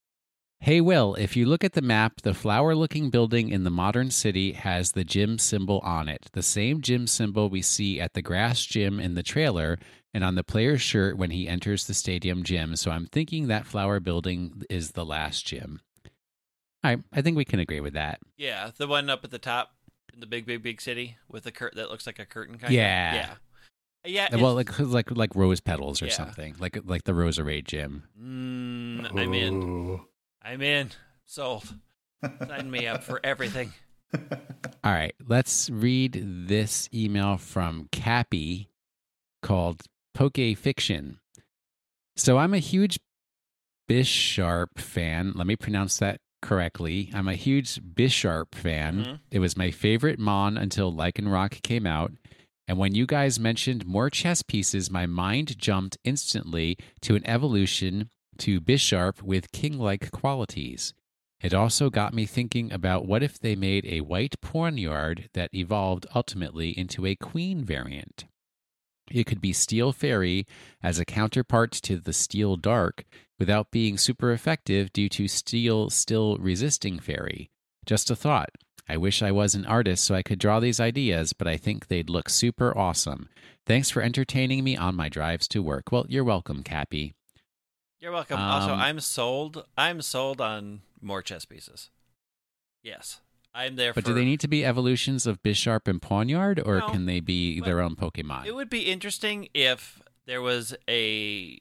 Hey, Will, if you look at the map, the flower looking building in the modern city has the gym symbol on it, the same gym symbol we see at the grass gym in the trailer and on the player's shirt when he enters the stadium gym. So I'm thinking that flower building is the last gym. All right, I think we can agree with that. Yeah, the one up at the top in the big, big, big city with the curtain that looks like a curtain kind Yeah. of. Yeah. Yeah. well, like like like rose petals or Yeah. something, like like the Roserade gym. mm, I'm in. I'm in. Sold. Sign me up for everything. All right, let's read this email from Cappy called Poke Fiction. So I'm a huge Bisharp fan. Let me pronounce that correctly. I'm a huge Bisharp fan. Mhm. It was my favorite Mon until Lycanroc came out. And when you guys mentioned more chess pieces, my mind jumped instantly to an evolution to Bisharp with king like qualities. It also got me thinking about what if they made a white Pawniard that evolved ultimately into a queen variant. It could be Steel Fairy as a counterpart to the Steel Dark without being super effective due to Steel still resisting Fairy. Just a thought. I wish I was an artist so I could draw these ideas, but I think they'd look super awesome. Thanks for entertaining me on my drives to work. Well, you're welcome, Cappy. You're welcome. also, Um, I'm sold. I'm sold on more chess pieces. Yes, I'm there. But for, do they need to be evolutions of Bisharp and Pawniard, or No, can they be their own Pokemon? It would be interesting if there was a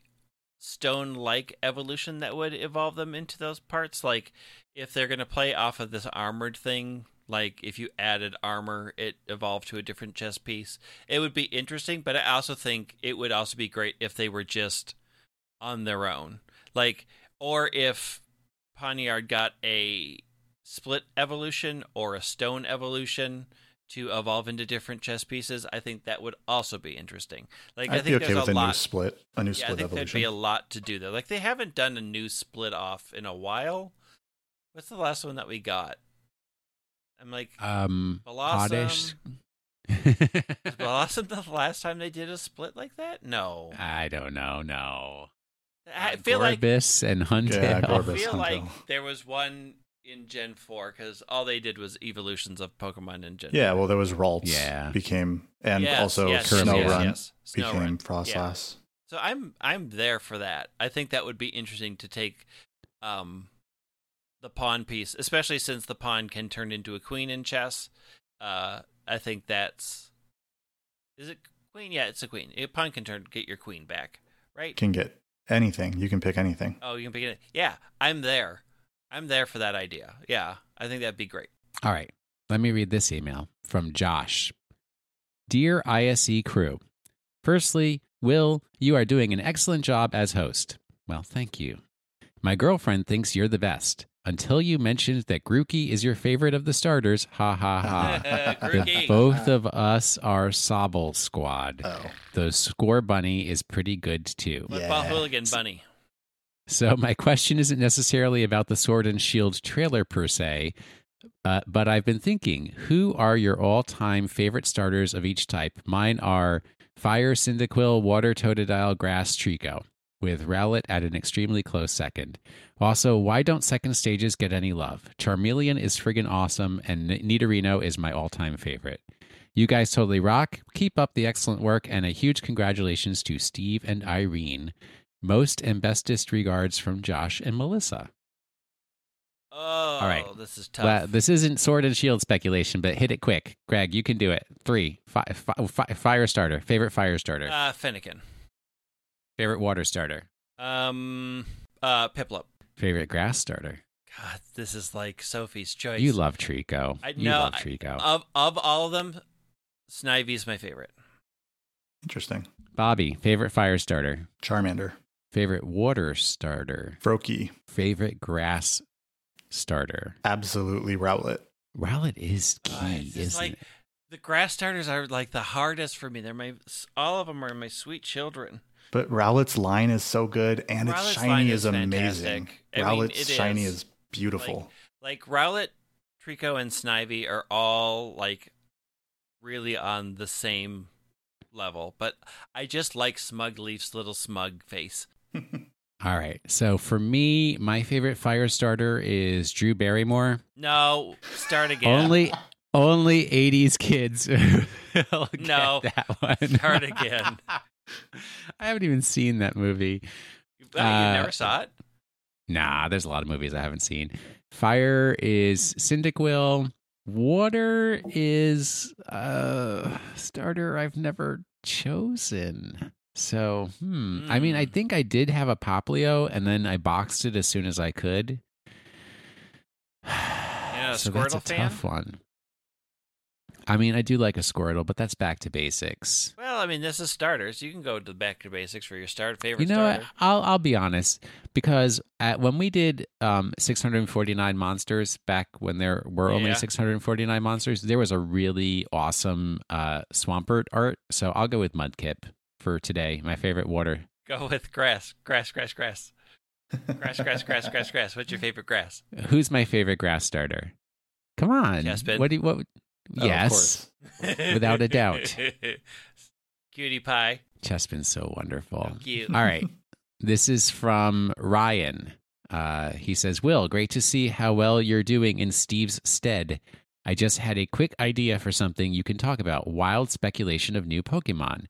stone-like evolution that would evolve them into those parts. Like if they're going to play off of this armored thing, like if you added armor, it evolved to a different chess piece. It would be interesting, but I also think it would also be great if they were just on their own. Like or if Pawniard got a split evolution or a stone evolution to evolve into different chess pieces, I think that would also be interesting. Like I I'd be think okay there's with a a new lot. split, a new yeah, I split evolution. there'd be a lot to do there. Like they haven't done a new split off in a while. What's the last one that we got? I'm like, um, Bellossom. Was Bellossom the last time they did a split like that? No. I don't know. No. I feel like Gorebyss and Huntail. Yeah, I feel Huntail. like there was one in Gen Four because all they did was evolutions of Pokemon in Gen. Yeah, 4. well, there was Ralts. Yeah. became and Yes, also yes, Snow yes, Run yes. Snow became Run. Froslass. So I'm I'm there for that. I think that would be interesting to take um the pawn piece, especially since the pawn can turn into a queen in chess. Uh I think that's is it queen? Yeah, it's a queen. A pawn can turn get your queen back, right? Can get anything. You can pick anything. oh, you can pick it. Yeah, I'm there. I'm there for that idea. Yeah, I think that'd be great. All right. Let me read this email from Josh. Dear ISE crew, firstly, Will, you are doing an excellent job as host. Well, thank you. My girlfriend thinks you're the best. Until you mentioned that Grookey is your favorite of the starters, ha ha ha. The both of us are Sobble Squad. Oh, The Scorbunny is pretty good too. Football Yeah. hooligan bunny. So my question isn't necessarily about the Sword and Shield trailer per se, uh, but I've been thinking, who are your all-time favorite starters of each type? Mine are Fire, Cyndaquil, Water, Totodile, Grass, Treecko, with Rowlet at an extremely close second. Also, why don't second stages get any love? Charmeleon is friggin' awesome, and Nidorino is my all-time favorite. You guys totally rock. Keep up the excellent work, and a huge congratulations to Steve and Irene. Most and bestest regards from Josh and Melissa. Oh, right. this is tough. Well, this isn't sword and shield speculation, but hit it quick. Greg, you can do it. Three. Fi- fi- fi- fire starter. Favorite fire starter. uh, Fennekin. Favorite water starter. Um, uh, Piplup. Favorite grass starter. God, this is like Sophie's choice. You love Treecko. I you know. love I- Treecko. Of of all of them, Snivy's my favorite. interesting. Bobby, favorite fire starter. Charmander, Favorite water starter. Froakie, Favorite grass starter. absolutely Rowlet. Rowlet is key, Uh, it's isn't like it? the grass starters are like the hardest for me. They're my all of them are my sweet children. But Rowlet's line is so good, and its Rowlet's line shiny is is amazing. fantastic. I mean, Rowlet's shiny is. is beautiful. Like Rowlet, Treecko, and Snivy are all like really on the same level. But I just like Smug Leaf's little smug face. All right. So for me, my favorite fire starter is Drew Barrymore. No, start again. Only only 80s kids No. that one. Start again. I haven't even seen that movie. Oh, you Uh, never saw it? Nah, there's a lot of movies I haven't seen. Fire is Cyndaquil. Water is a starter I've never chosen. So, hmm. I mean, I Hmm. think I did have a Poplio and then I boxed it as soon as I could. Yeah, so that's a Squirtle fan? tough one. I mean, I do like a Squirtle, but that's back to basics. Well, I mean, this is starters. You can go to back to basics for your start favorite You know, what? starter. I'll I'll be honest because at, when we did um, 649 monsters back when there were only Yeah. 649 monsters, there was a really awesome uh, Swampert art. So I'll go with Mudkip for today. My favorite water. Go with grass, grass, grass, grass. Grass, grass, grass, grass, grass. What's your favorite grass? Who's my favorite grass starter? Come on. Chespin. What do you, what? Oh, yes. Without a doubt. Cutie pie. Chespin's so wonderful. Thank you. All right. This is from Ryan. Uh, he says, Will, great to see how well you're doing in Steve's stead. I just had a quick idea for something you can talk about wild speculation of new Pokemon.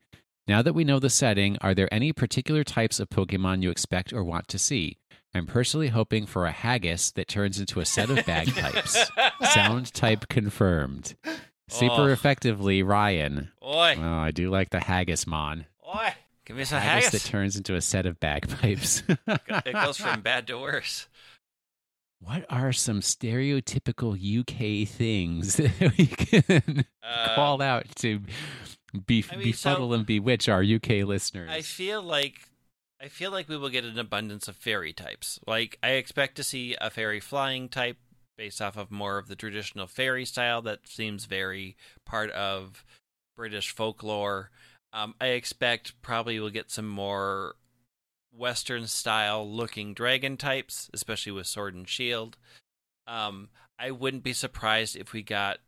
Now that we know the setting, are there any particular types of Pokemon you expect or want to see? I'm personally hoping for a haggis that turns into a set of bagpipes. Sound type confirmed. Super Oh. effectively, Ryan. Oi, Oh, I do like the haggis mon. oi. Give me some haggis, haggis. that turns into a set of bagpipes. it goes from bad to worse. what are some stereotypical UK things that we can Uh, call out to be, I mean, befuddle so- and bewitch our UK listeners? I feel like I feel like we will get an abundance of fairy types. Like I expect to see a fairy flying type based off of more of the traditional fairy style that seems very part of British folklore. Um, I expect probably we'll get some more Western style looking dragon types, especially with sword and shield. Um, I wouldn't be surprised if we got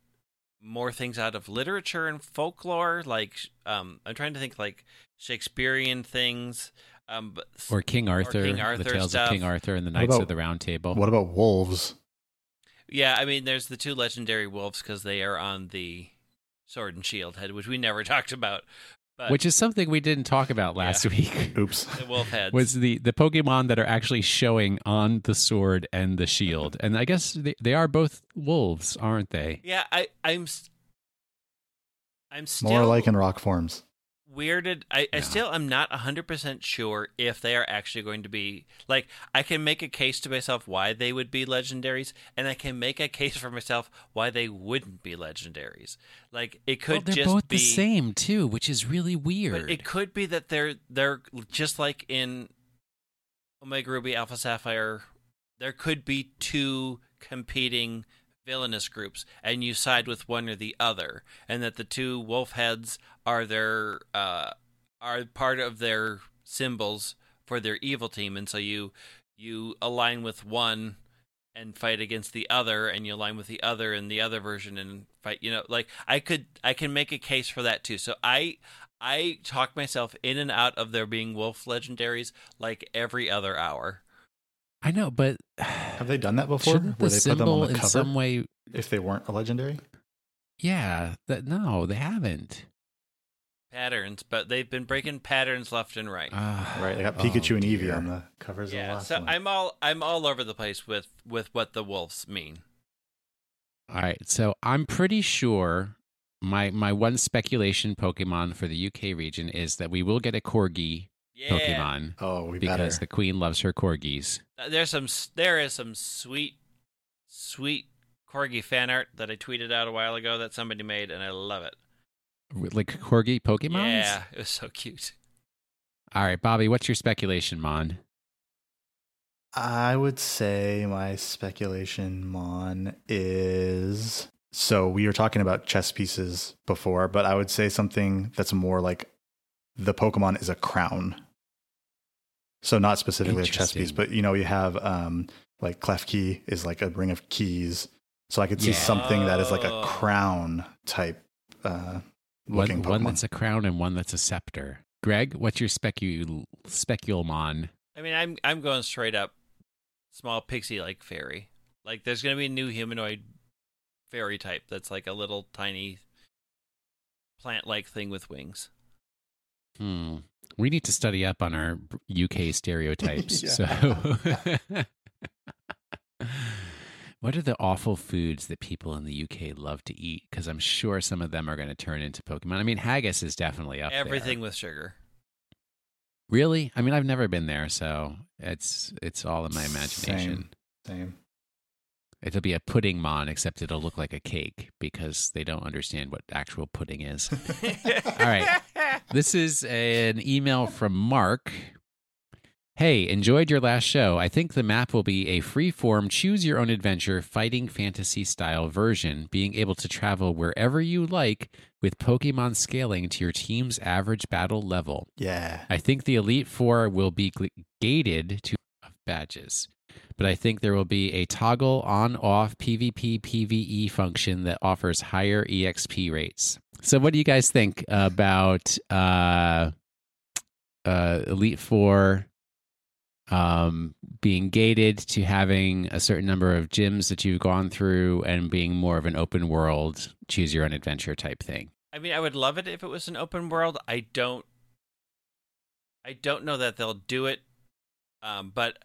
more things out of literature and folklore. Like, um, I'm trying to think like Shakespearean things. Um, but or King Arthur, King the Tales stuff. of King Arthur and the Knights about- of the Round Table. What about wolves? Yeah, I mean, there's the two legendary wolves because they are on the sword and shield head, which we never talked about. But Which is something we didn't talk about last week. Oops. the wolf heads. Was the the Pokemon that are actually showing on the sword and the shield, and I guess they, they are both wolves, aren't they? yeah, I, I'm. s- I'm still More like in rock forms. Weirded. I, I Yeah. still am not 100% sure if they are actually going to be. Like, I can make a case to myself why they would be legendaries, and I can make a case for myself why they wouldn't be legendaries. Like, it could well, they're just both be. the same too, which is really weird. But it could be that they're they're just like in Omega Ruby Alpha Sapphire. There could be two competing villainous groups, and you side with one or the other, and that the two wolf heads are their uh, are part of their symbols for their evil team, and so you you align with one and fight against the other and you align with the other and the other version and fight you know like i could i can make a case for that too. So i i talk myself in and out of there being wolf legendaries like every other hour I know, but Have they done that before? shouldn't the Where they put them on symbol the in cover some way? if they weren't a legendary? Yeah, that no, they haven't. patterns but they've been breaking patterns left and right Ah, Right. They got oh, Pikachu and Eevee dear. on the covers of the yeah last so one. i'm all i'm all over the place with with what the wolves mean All right, so I'm pretty sure my my one speculation Pokemon for the UK region is that we will get a corgi yeah Pokemon oh, we because better. the queen loves her corgis. There's some there is some sweet sweet corgi fan art that i tweeted out a while ago that somebody made and i love it Like corgi Pokemon? yeah it was so cute All right, Bobby, what's your speculation, Mon? I would say my speculation, Mon, is so we were talking about chess pieces before, but I would say something that's more like the Pokemon is a crown. So not specifically a chess piece, but you know, you have um like key is like a ring of keys. So I could see Yeah. something that is like a crown type uh looking One, one that's a crown and one that's a scepter. Greg, what's your specul speculmon? I mean, I'm I'm going straight up small pixie like fairy. Like there's gonna be a new humanoid fairy type that's like a little tiny plant like thing with wings. Hmm. We need to study up on our UK stereotypes. So, what are the awful foods that people in the UK love to eat? Because I'm sure some of them are going to turn into Pokemon. I mean, haggis is definitely up there. Everything with sugar. Really? I mean, I've never been there, so it's it's all in my imagination. Same. It'll be a pudding mon, except it'll look like a cake because they don't understand what actual pudding is. All right. This is an email from Mark. Hey, enjoyed your last show. I think the map will be a free-form choose your own adventure fighting fantasy style version, being able to travel wherever you like with Pokemon scaling to your team's average battle level. Yeah. I think the Elite Four will be gated to badges, but I think there will be a toggle on off PvP PvE function that offers higher EXP rates. So, what do you guys think about uh, uh, Elite Four um, being gated to having a certain number of gyms that you've gone through and being more of an open world, choose your own adventure type thing? I mean, I would love it if it was an open world. I don't. I don't know that they'll do it, um, but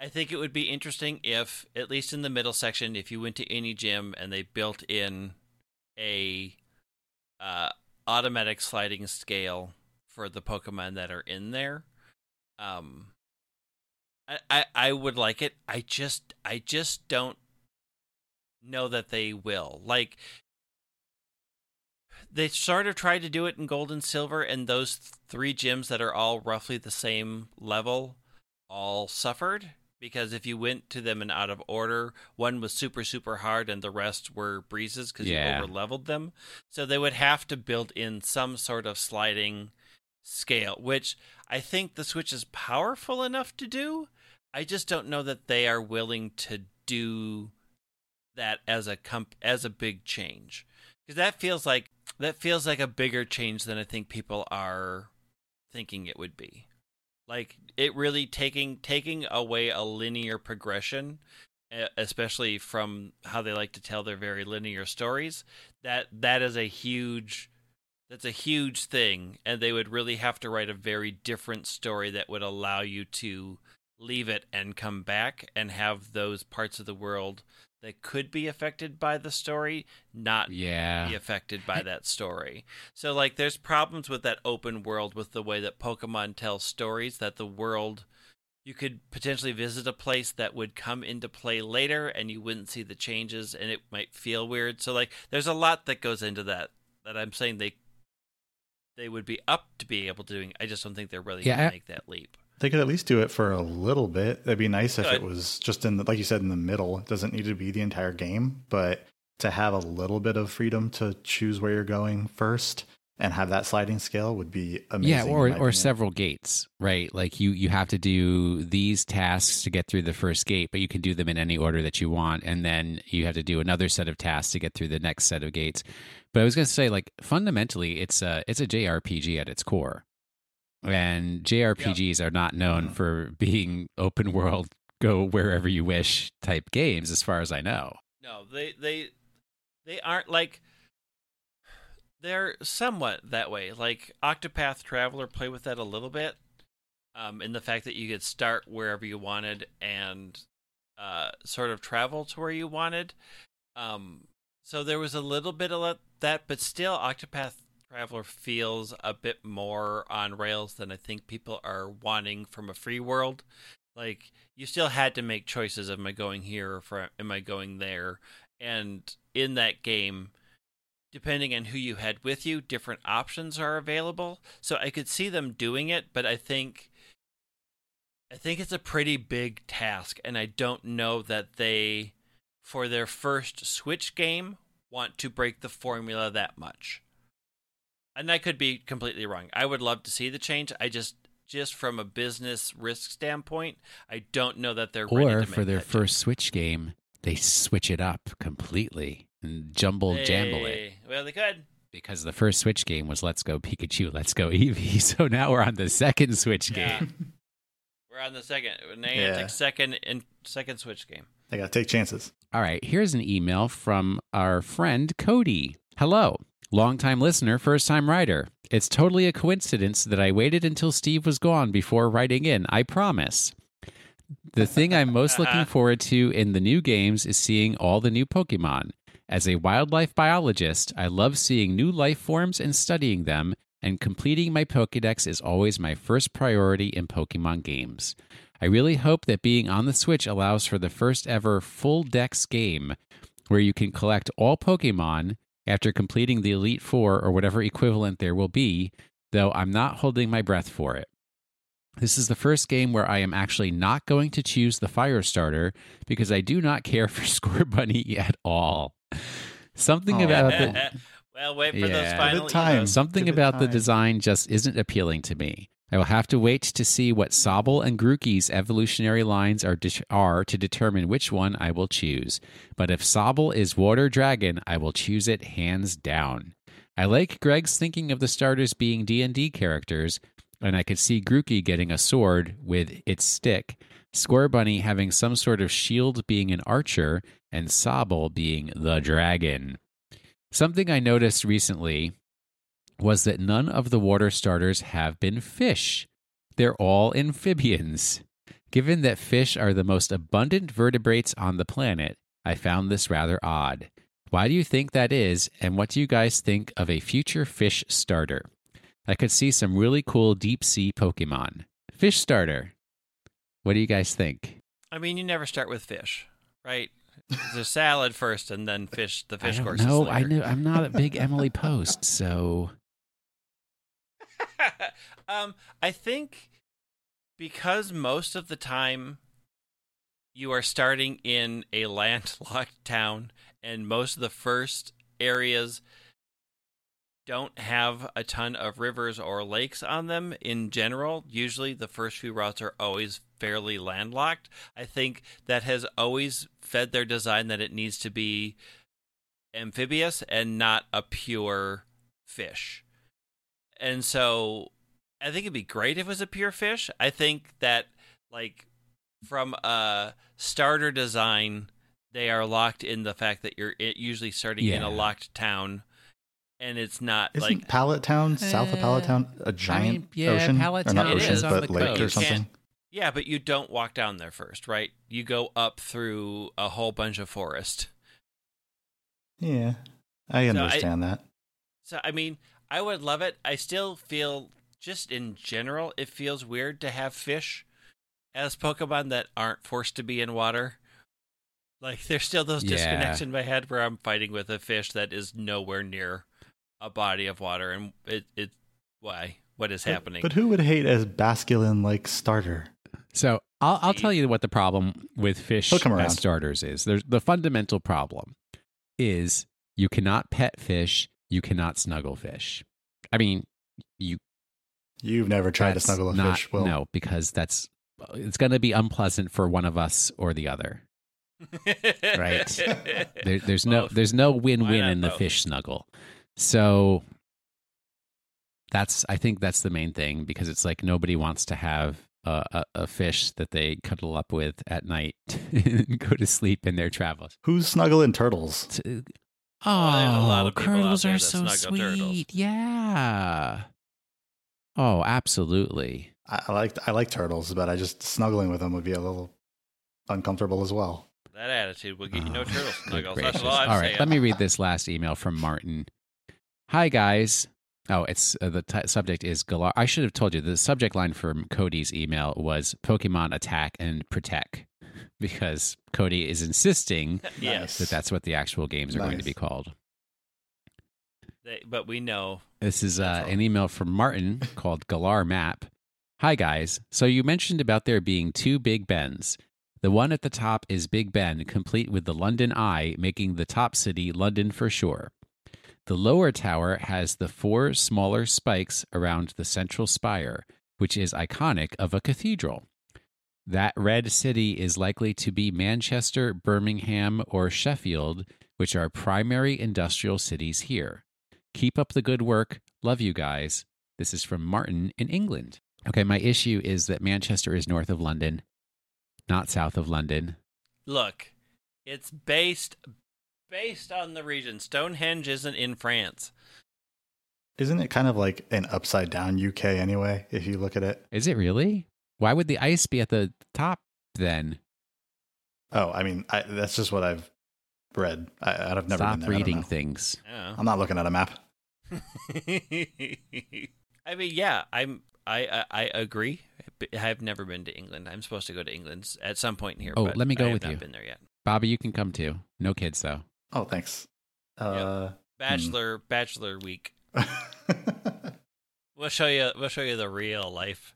I think it would be interesting if, at least in the middle section, if you went to any gym and they built in a uh, automatic sliding scale for the Pokemon that are in there. Um, I, I would like it. I just I just don't know that they will. Like they sort of tried to do it in gold and silver and those th- three gyms that are all roughly the same level all suffered because if you went to them in out of order one was super super hard and the rest were breezes because Yeah. you over leveled them so they would have to build in some sort of sliding scale which i think the switch is powerful enough to do i just don't know that they are willing to do that as a comp- as a big change because that feels like that feels like a bigger change than I think people are thinking it would be. Like it really taking taking away a linear progression especially from how they like to tell their very linear stories. That that is a huge that's a huge thing and they would really have to write a very different story that would allow you to leave it and come back and have those parts of the world that could be affected by the story not Yeah. be affected by that story. So like there's problems with that open world with the way that Pokemon tells stories that the world you could potentially visit a place that would come into play later and you wouldn't see the changes and it might feel weird. So like there's a lot that goes into that that I'm saying they they would be up to be able to doing. I just don't think they're really Yeah, going I- to make that leap. They could at least do it for a little bit. It'd be nice if it was just in, the, like you said, in the middle. It doesn't need to be the entire game, but to have a little bit of freedom to choose where you're going first and have that sliding scale would be amazing. yeah, or or opinion. several gates, right? Like you you have to do these tasks to get through the first gate, but you can do them in any order that you want, and then you have to do another set of tasks to get through the next set of gates. But I was going to say, like fundamentally, it's a it's a JRPG at its core, and JRPGs are not known Mhm. for being open world, go wherever you wish type games, as far as I know. No, they they they aren't like they're somewhat that way. Like Octopath Traveler play with that a little bit. Um, in the fact that you could start wherever you wanted and uh, sort of travel to where you wanted. Um, so there was a little bit of that, but still, Octopath Traveler feels a bit more on rails than I think people are wanting from a free world. Like you still had to make choices: am I going here or for, am I going there? And in that game, depending on who you had with you, different options are available. So I could see them doing it, but I think I think it's a pretty big task, and I don't know that they, for their first Switch game, want to break the formula that much. And I could be completely wrong. I would love to see the change. I just, just from a business risk standpoint, I don't know that they're ready Or to for make their that first Switch game, they switch it up completely and jumble change. jamble it. Well, they could. because the first Switch game was Let's Go Pikachu, Let's Go Eevee. So now we're on the second Switch Yeah. game. We're on the second Niantic Yeah. second and second Switch game. They got to take chances. All right, here's an email from our friend Cody. Hello, longtime listener, first time writer. It's totally a coincidence that I waited until Steve was gone before writing in, I promise. The thing I'm most looking forward to in the new games is seeing all the new Pokemon. As a wildlife biologist, I love seeing new life forms and studying them, and completing my Pokedex is always my first priority in Pokemon games. I really hope that being on the Switch allows for the first ever full Dex game where you can collect all Pokemon after completing the Elite Four or whatever equivalent there will be, though I'm not holding my breath for it. This is the first game where I am actually not going to choose the Fire Starter because I do not care for Scorbunny at all. Something Aw. about the well, wait for those final Give time. Something Give it about the time. design just isn't appealing to me. I will have to wait to see what Sobble and Grookey's evolutionary lines are, de- are to determine which one I will choose. But if Sobble is Water Dragon, I will choose it hands down. I like Greg's thinking of the starters being D&D characters, and I could see Grookey getting a sword with its stick, Scorbunny having some sort of shield being an archer, and Sobble being the dragon. Something I noticed recently was that none of the water starters have been fish. They're all amphibians. Given that fish are the most abundant vertebrates on the planet, I found this rather odd. Why do you think that is, and what do you guys think of a future fish starter? I could see some really cool deep sea Pokemon. Fish starter. What do you guys think? I mean, you never start with fish, right? It's a salad first, and then fish. The fish course. know. I know I'm not a big Emily Post, so um, I think because most of the time you are starting in a landlocked town, and most of the first areas don't have a ton of rivers or lakes on them in general. Usually, the first few routes are always fairly landlocked. I think that has always fed their design that it needs to be amphibious and not a pure fish. And so I think it'd be great if it was a pure fish. I think that like from a starter design, they are locked in the fact that you're usually starting in a locked town, and it's not Isn't like Pallet Town south of Pallet Uh, Town a giant mean, yeah, ocean? Pallet or not ocean, is on but the lake coast. or something. yeah, but you don't walk down there first, right? You go up through a whole bunch of forest. Yeah, I I- understand that. So I mean, I would love it. I still feel just in general it feels weird to have fish as Pokemon that aren't forced to be in water. Like there's still those Yeah. disconnects in my head where I'm fighting with a fish that is nowhere near a body of water and it it why? What is But- happening? But, who would hate as Basculin like starter? So I'll, I'll tell you what the problem with fish Hook 'em around. as starters is. There's the fundamental problem is you cannot pet fish, you cannot snuggle fish. I mean, you You've never tried to snuggle a not, fish, Will. No, because that's it's going to be unpleasant for one of us or the other. Right. There, there's no there's no win-win in the both? fish snuggle. So that's I think that's the main thing because it's like nobody wants to have a, a, a fish that they cuddle up with at night and go to sleep in their travels. Who's snuggling turtles? To- Oh, there's a lot Oh, of people turtles are so snuggle turtles. sweet. Yeah. Oh, absolutely. I, I like I like turtles, but I just snuggling with them would be a little uncomfortable as well. that attitude will get you no Oh, turtle good snuggles. That's all I'm All right, let me read this last email from Martin. Hi guys. Oh, it's uh, the t- subject is Galar. I should have told you the subject line from Cody's email was Pokemon Attack and Protect because Cody is insisting Yes. that that's what the actual games are going to be called. They, but we know This is uh, an email from Martin called Galar Map. Hi, guys. So you mentioned about there being two Big Bens. The one at the top is Big Ben, complete with the London Eye, making the top city London for sure. The lower tower has the four smaller spikes around the central spire, which is iconic of a cathedral. That red city is likely to be Manchester, Birmingham, or Sheffield, which are primary industrial cities here. Keep up the good work. Love you guys. This is from Martin in England. Okay, my issue is that Manchester is north of London, not south of London. Look, it's based based on the region. Stonehenge isn't in France. Isn't it kind of like an upside down UK anyway? If you look at it. Is it really? Why would the ice be at the top then? Oh, I mean, I, that's just what I've read. I, I've never Stop been there. Reading know. things. Yeah. I'm not looking at a map. I mean, yeah, I'm. I, I I agree. I've never been to England. I'm supposed to go to England at some point here. Oh, but let me go I have with not you. Been there yet. Bobby, you can come too. No kids though. Oh, thanks. Uh, Bachelor Hmm. Bachelor Week. We'll show you. We'll show you the real life.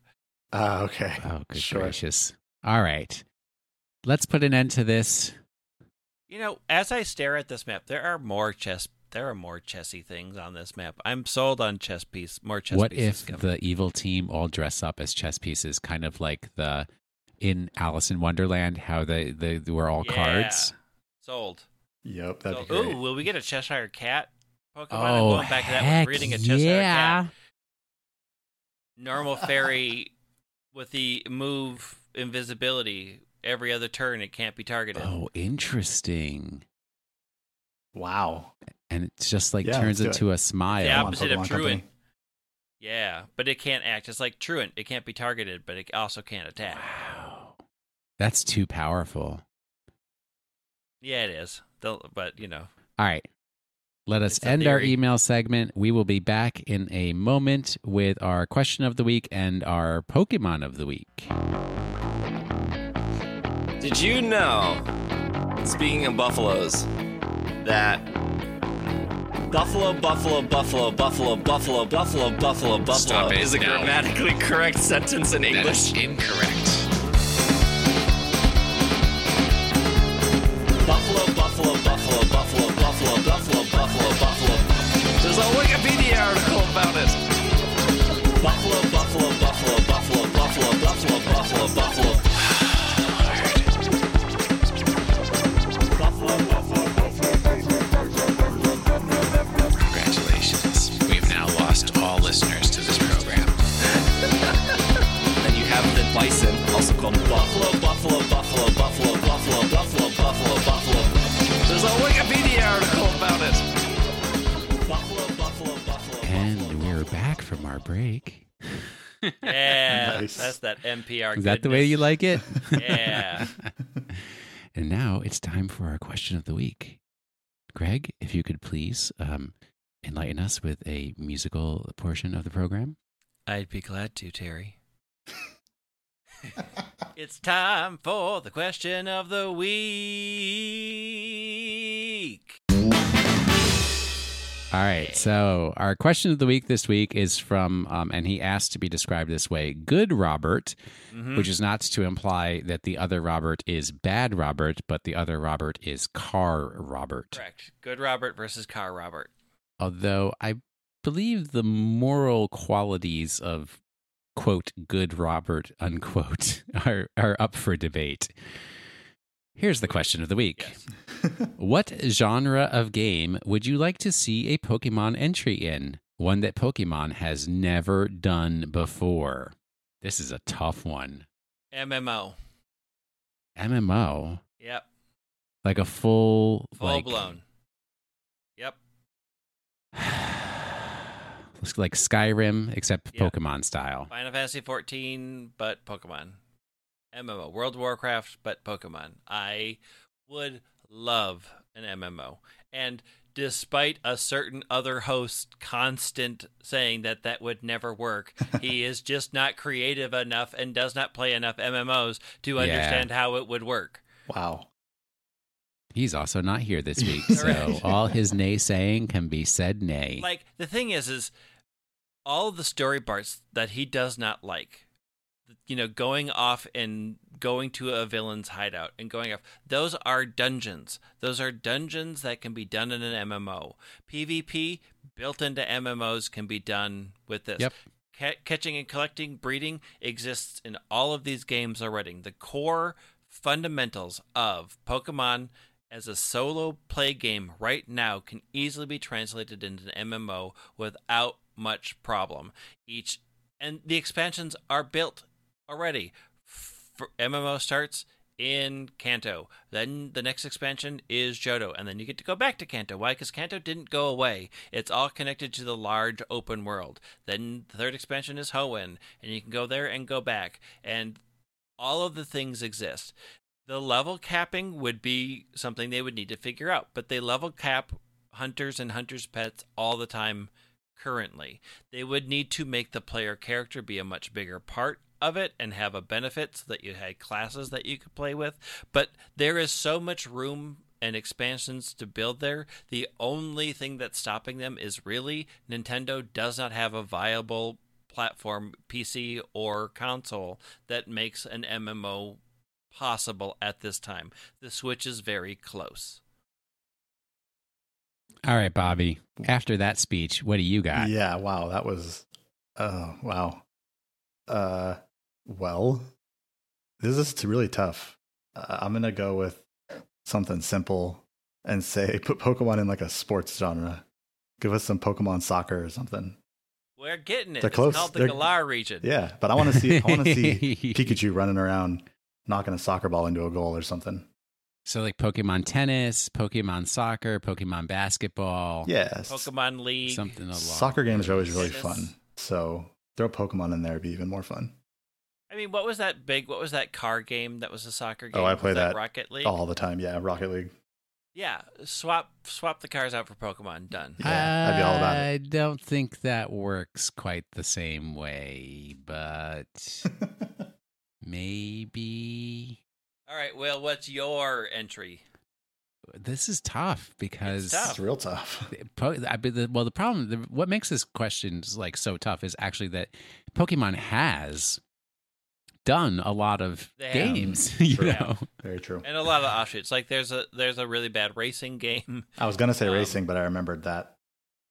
ah, okay. Oh, good Sure. gracious. All right. Let's put an end to this. You know, as I stare at this map, there are more chess. There are more chessy things on this map. I'm sold on chess piece. More chess what pieces. if coming. the evil team all dress up as chess pieces, kind of like the in Alice in Wonderland, how they, they were all Yeah. cards? Sold. Yep, that'd So, be great. ooh, will we get a Cheshire Cat Pokemon? Oh, I'm Oh, going back to that heck one. Reading a Cheshire yeah. Cat. Normal fairy with the move invisibility. Every other turn, it can't be targeted. Oh, interesting. Wow. And it just like Yeah, turns let's do into a smile. Yeah. Come on, opposite of Truant. Company. Yeah, but it can't act. It's like Truant. It can't be targeted, but it also can't attack. Wow. That's too powerful. Yeah, it is. They'll- But, you know. All right. Let us It's end our email segment. We will be back in a moment with our question of the week and our Pokemon of the week. Did you know, speaking of buffaloes, that buffalo, buffalo, buffalo, buffalo, buffalo, buffalo, buffalo, buffalo Stop it is a now. grammatically correct sentence in English? is incorrect. Buffalo, buffalo, buffalo, buffalo, buffalo, buffalo, buffalo. There's a Wikipedia article about it. Buffalo, buffalo, buffalo, buffalo, buffalo, buffalo, buffalo, buffalo. NPR. Is that the way you like it? Yeah. and now it's time for our question of the week. Greg, if you could please um, enlighten us with a musical portion of the program. I'd be glad to, Terry. it's time for the question of the week. All right. So our question of the week this week is from, um, and he asked to be described this way: Good Robert, Mhm. which is not to imply that the other Robert is bad Robert, but the other Robert is Car Robert. Correct. Good Robert versus Car Robert. Although I believe the moral qualities of quote good Robert unquote are are up for debate. Here's the question of the week. Yes. What genre of game would you like to see a Pokemon entry in? One that Pokemon has never done before. This is a tough one. MMO. MMO, Yep. like a full, Full like, blown. Yep. looks like Skyrim except Yeah. Pokemon style. Final Fantasy 14, but Pokemon. MMO. World of Warcraft, but Pokemon. I would love an MMO. And despite a certain other host constant saying that that would never work, he is just not creative enough and does not play enough MMOs to Yeah. understand how it would work. wow. He's also not here this week, so all his naysaying can be said nay. Like the thing is, is all of the story parts that he does not like. You know, going off and going to a villain's hideout and going off. Those are dungeons. Those are dungeons that can be done in an MMO. PvP built into MMOs can be done with this. Yep. Ca- catching and collecting, breeding exists in all of these games already. The core fundamentals of Pokemon as a solo play game right now can easily be translated into an MMO without much problem. Each and the expansions are built already. F- MMO starts in Kanto. Then the next expansion is Johto, and then you get to go back to Kanto. Why? Because Kanto didn't go away. It's all connected to the large open world. Then the third expansion is Hoenn, and you can go there and go back, and all of the things exist. The level capping would be something they would need to figure out, but they level cap hunters and hunters pets all the time currently. They would need to make the player character be a much bigger part of it and have a benefit so that you had classes that you could play with. But there is so much room and expansions to build there. The only thing that's stopping them is really Nintendo does not have a viable platform, PC or console, that makes an MMO possible at this time. The Switch is very close. All right, Bobby. After that speech, what do you got? Yeah, wow, that was oh wow. Uh well, this is really tough. Uh, I'm going to go with something simple and say put Pokemon in like a sports genre. Give us some Pokemon soccer or something. We're getting it. They're It's close. called the They're- Galar region. Yeah, but I want to see I want to see Pikachu running around knocking a soccer ball into a goal or something. So, like Pokemon tennis, Pokemon soccer, Pokemon basketball. Yes. Pokemon League. Something along. Soccer games are always really fun. So, throw Pokemon in there would be even more fun. I mean, what was that big? What was that car game that was a soccer game? Oh, I play that Rocket League. All the time. Yeah, Rocket League. Yeah, swap swap the cars out for Pokemon. Done. Yeah, I'd be all about it. I don't think that works quite the same way, but maybe All right. Well, what's your entry? this is tough because tough. It's real tough. Po- I mean, the, well, the problem, the, what makes this question like so tough is actually that Pokemon has done a lot of They have. games. You True. know, Very true. And a lot of offshoots. Like there's a there's a really bad racing game. I was gonna say Um, racing, but I remembered that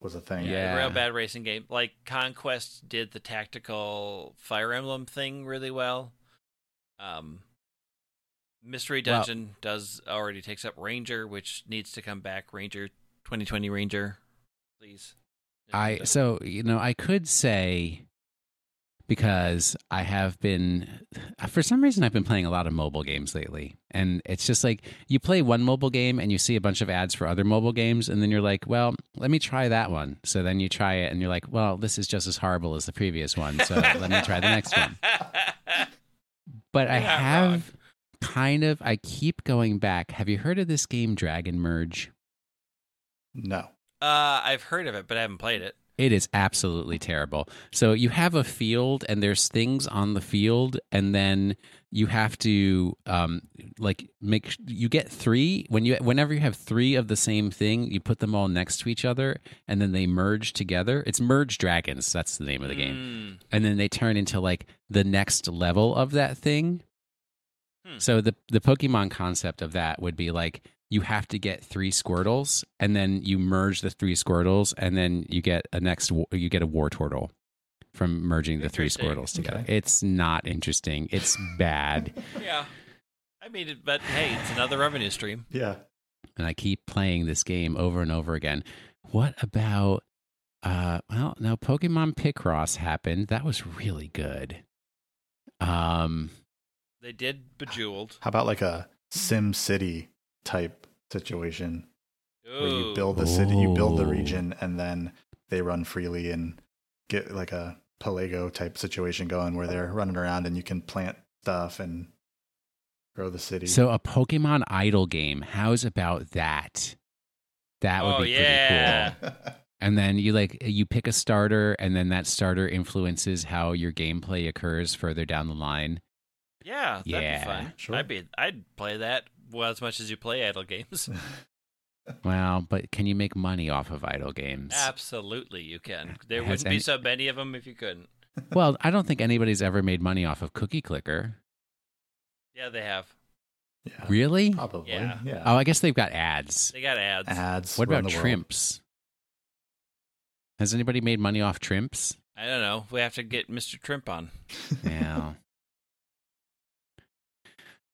was a thing. Yeah. a real bad racing game. Like Conquest did the tactical Fire Emblem thing really well. Um, Mystery Well- Dungeon does already takes up Ranger, which needs to come back. Ranger 2020 Ranger, please. I so you know I could say because I have been, for some reason, I've been playing a lot of mobile games lately. And it's just like you play one mobile game and you see a bunch of ads for other mobile games. And then you're like, well, let me try that one. So then you try it and you're like, well, this is just as horrible as the previous one. So let me try the next one. But I have wrong. kind of, I keep going back. Have you heard of this game, Dragon Merge? No. Uh, I've heard of it, but I haven't played it. It is absolutely terrible. So you have a field, and there's things on the field, and then you have to um, like make you get three when you whenever you have three of the same thing, you put them all next to each other, and then they merge together. It's Merge Dragons. That's the name of the game, Mm. and then they turn into like the next level of that thing. Hmm. So the the Pokemon concept of that would be like you have to get three Squirtles, and then you merge the three Squirtles, and then you get a next you get a Wartortle from merging the three Interesting. Squirtles together. Okay. It's not interesting. It's bad, Yeah. I mean, it- but hey, it's another revenue stream. Yeah. and I keep playing this game over and over again. What about? Uh, well, now Pokemon Picross happened. That was really good. Um, They did Bejeweled. How about like a Sim City type situation where you build the city, you build the region, and then they run freely and get like a Pelago type situation going where they're running around and you can plant stuff and grow the city. So a Pokemon Idle game. How's about that? That would Oh, be yeah. pretty cool. And then you like you pick a starter, and then that starter influences how your gameplay occurs further down the line. Yeah, that'd Yeah. be fun. Sure. I'd be, I'd play that well as much as you play idle games. Well, but can you make money off of idle games? Absolutely, you can. There Has wouldn't any- be so many of them if you couldn't. well, I don't think anybody's ever made money off of Cookie Clicker. Yeah, they have. yeah, Really? probably. Yeah. Yeah. Oh, I guess they've got ads. They got ads. Ads. What about the world. Trimps? Has anybody made money off Trimps? I don't know. We have to get Mr. Trimp on. Yeah.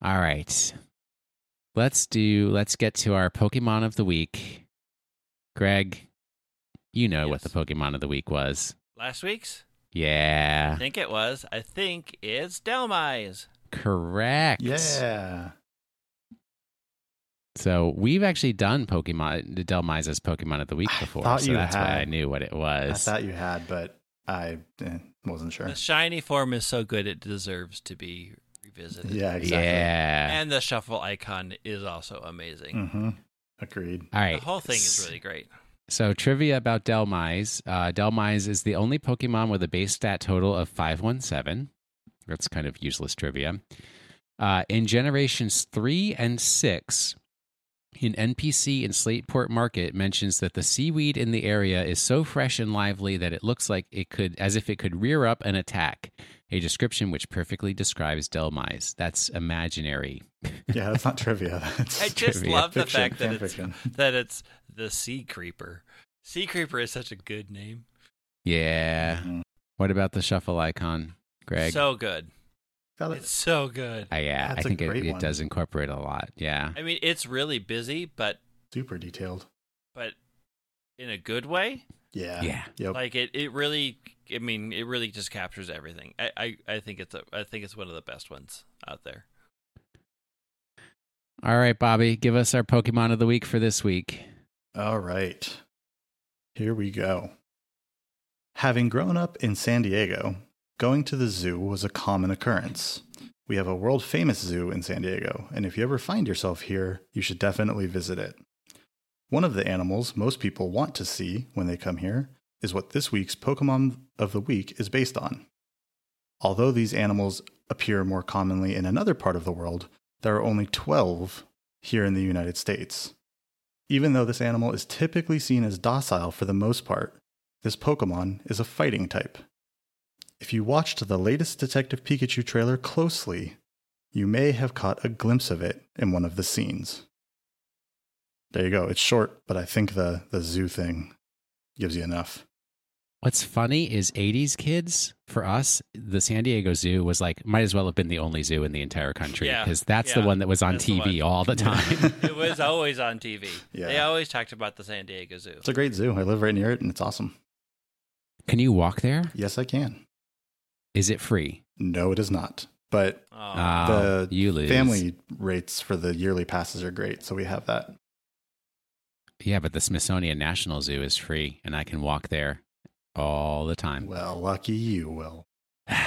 All right. Let's do let's get to our Pokemon of the week. Greg, you know what the Pokemon of the week was. Last week's? Yeah. I think it was. I think it's Dhelmise. Correct. Yeah. So we've actually done Pokemon Dhelmise's Pokemon of the Week I before. thought So you that's why had. I knew what it was. I thought you had, but I eh, wasn't sure. The shiny form is so good it deserves to be revisited. Yeah, exactly. Yeah. And the shuffle icon is also amazing. Mm-hmm. Agreed. All right. The whole thing is really great. So, trivia about Dhelmise. Uh, Dhelmise is the only Pokemon with a base stat total of 517. That's kind of useless trivia. Uh, in generations three and six, an NPC in Slateport Market mentions that the seaweed in the area is so fresh and lively that it looks like it could, as if it could rear up and attack. A description which perfectly describes Dhelmise. That's imaginary. Yeah, that's not trivia. That's I just trivia. love the fiction, fact that it's, fiction. that it's the Sea Creeper. Sea Creeper is such a good name. Yeah. Mhm. What about the shuffle icon, Greg? So good. Got. It's so good. Uh, yeah, That's I a think it, great it one. does incorporate a lot. Yeah. I mean, it's really busy, but Super detailed. but in a good way. Yeah. Yeah. Yep. Like it, it really. I mean, it really just captures everything. I, I, I think it's a, I think it's one of the best ones out there. All right, Bobby, give us our Pokemon of the week for this week. All right. Here we go. Having grown up in San Diego, going to the zoo was a common occurrence. We have a world famous zoo in San Diego, and if you ever find yourself here, you should definitely visit it. One of the animals most people want to see when they come here is what this week's Pokemon of the Week is based on. Although these animals appear more commonly in another part of the world, there are only 12 here in the United States. Even though this animal is typically seen as docile for the most part, this Pokemon is a fighting type. If you watched the latest Detective Pikachu trailer closely, you may have caught a glimpse of it in one of the scenes. There you go. It's short, but I think the, the zoo thing gives you enough. What's funny is 80s kids, for us, the San Diego Zoo was like, might as well have been the only zoo in the entire country Yeah, because that's the one that was on that's the TV one. all the time. It was always on TV. Yeah. They always talked about the San Diego Zoo. It's a great zoo. I live right near it, and it's awesome. Can you walk there? Yes, I can. Is it free? No, it is not. But Oh, Oh, the you family rates for the yearly passes are great, so we have that. Yeah, but the Smithsonian National Zoo is free, and I can walk there all the time. Well, lucky you, Will. all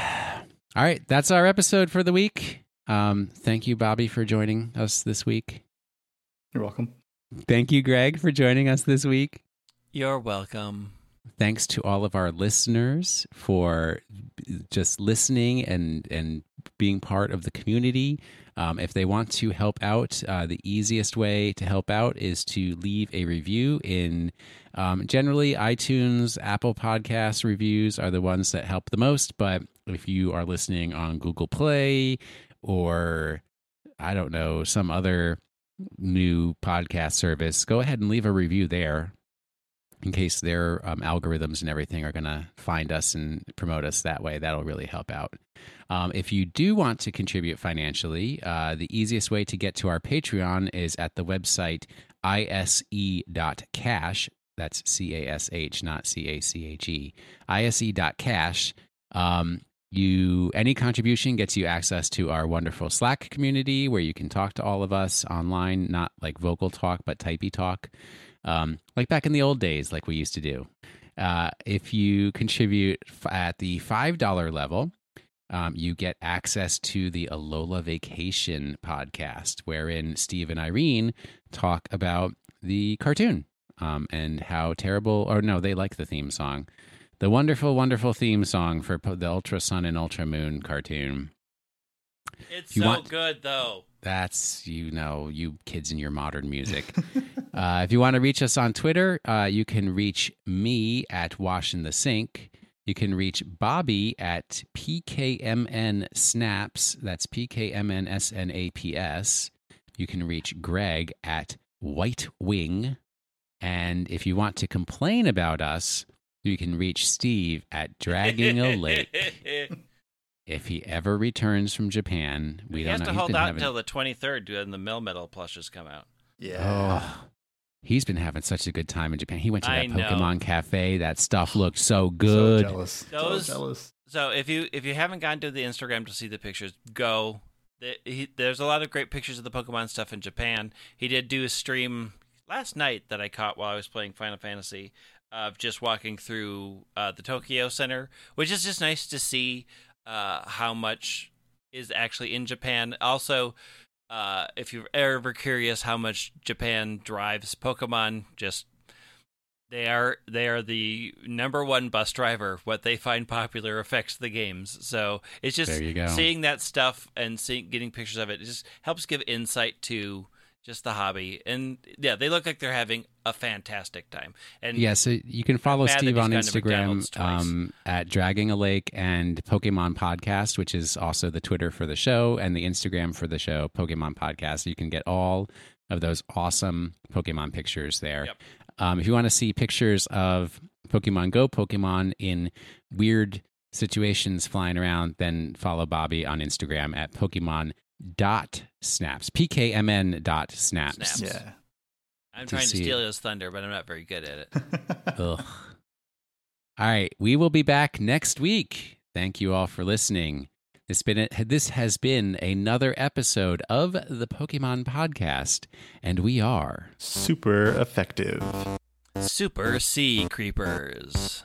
right, that's our episode for the week. Um, thank you, Bobby, for joining us this week. You're welcome. Thank you, Greg, for joining us this week. you're welcome. Thanks to all of our listeners for just listening and and being part of the community. Um, if they want to help out, uh, the easiest way to help out is to leave a review in um, generally iTunes, Apple Podcast reviews are the ones that help the most. But if you are listening on Google Play or I don't know some other new podcast service, go ahead and leave a review there in case their um, algorithms and everything are going to find us and promote us that way. That'll really help out. Um, if you do want to contribute financially, uh, the easiest way to get to our Patreon is at the website ise.cash. That's C A S H, not C A C H E. ise.cash. Um, you any contribution gets you access to our wonderful Slack community where you can talk to all of us online, not like vocal talk, but typey talk um, like back in the old days, like we used to do. Uh, if you contribute f- at the $5 level, um, you get access to the Alola Vacation podcast, wherein Steve and Irene talk about the cartoon um, and how terrible, or no, they like the theme song. The wonderful, wonderful theme song for po- the Ultra Sun and Ultra Moon cartoon. It's so want- good though. That's, you know, you kids and your modern music. uh, if you want to reach us on Twitter, uh, you can reach me at Wash in the Sink. You can reach Bobby at PKMN Snaps. That's PKMN S N A P S. You can reach Greg at White Wing. And if you want to complain about us, you can reach Steve at Dragging a Lake. If he ever returns from Japan, we he don't has know. to He's hold out having- until the 23rd when the Melmetal plushes come out. Yeah. Oh, he's been having such a good time in Japan. He went to I that know. Pokemon Cafe. That stuff looked so good. So good. jealous. Those- so jealous. So if you if you haven't gone to the Instagram to see the pictures, go. There's a lot of great pictures of the Pokemon stuff in Japan. He did do a stream last night that I caught while I was playing Final Fantasy of just walking through uh, the Tokyo Center, which is just nice to see uh, how much is actually in Japan. Also, uh, if you're ever curious how much Japan drives Pokemon, just they are they are the number one bus driver. What they find popular affects the games. So it's just There you go. seeing that stuff and seeing getting pictures of it. It just helps give insight to just the hobby. And yeah, they look like they're having a fantastic time. And Yeah, so you can follow Steve on Instagram um, at Dragging a Lake and Pokemon Podcast, which is also the Twitter for the show and the Instagram for the show, Pokemon Podcast. You can get all of those awesome Pokemon pictures there. Yep. Um, if you want to see pictures of Pokemon Go Pokemon in weird situations flying around, then follow Bobby on Instagram at Pokemon dot snaps pkmn dot snaps Snaps. Yeah. I'm to trying to see steal his thunder, but I'm not very good at it. Ugh. All right, we will be back next week. Thank you all for listening. This been this has been another episode of the Pokemon Podcast, and we are Super effective. Super Sea Creepers.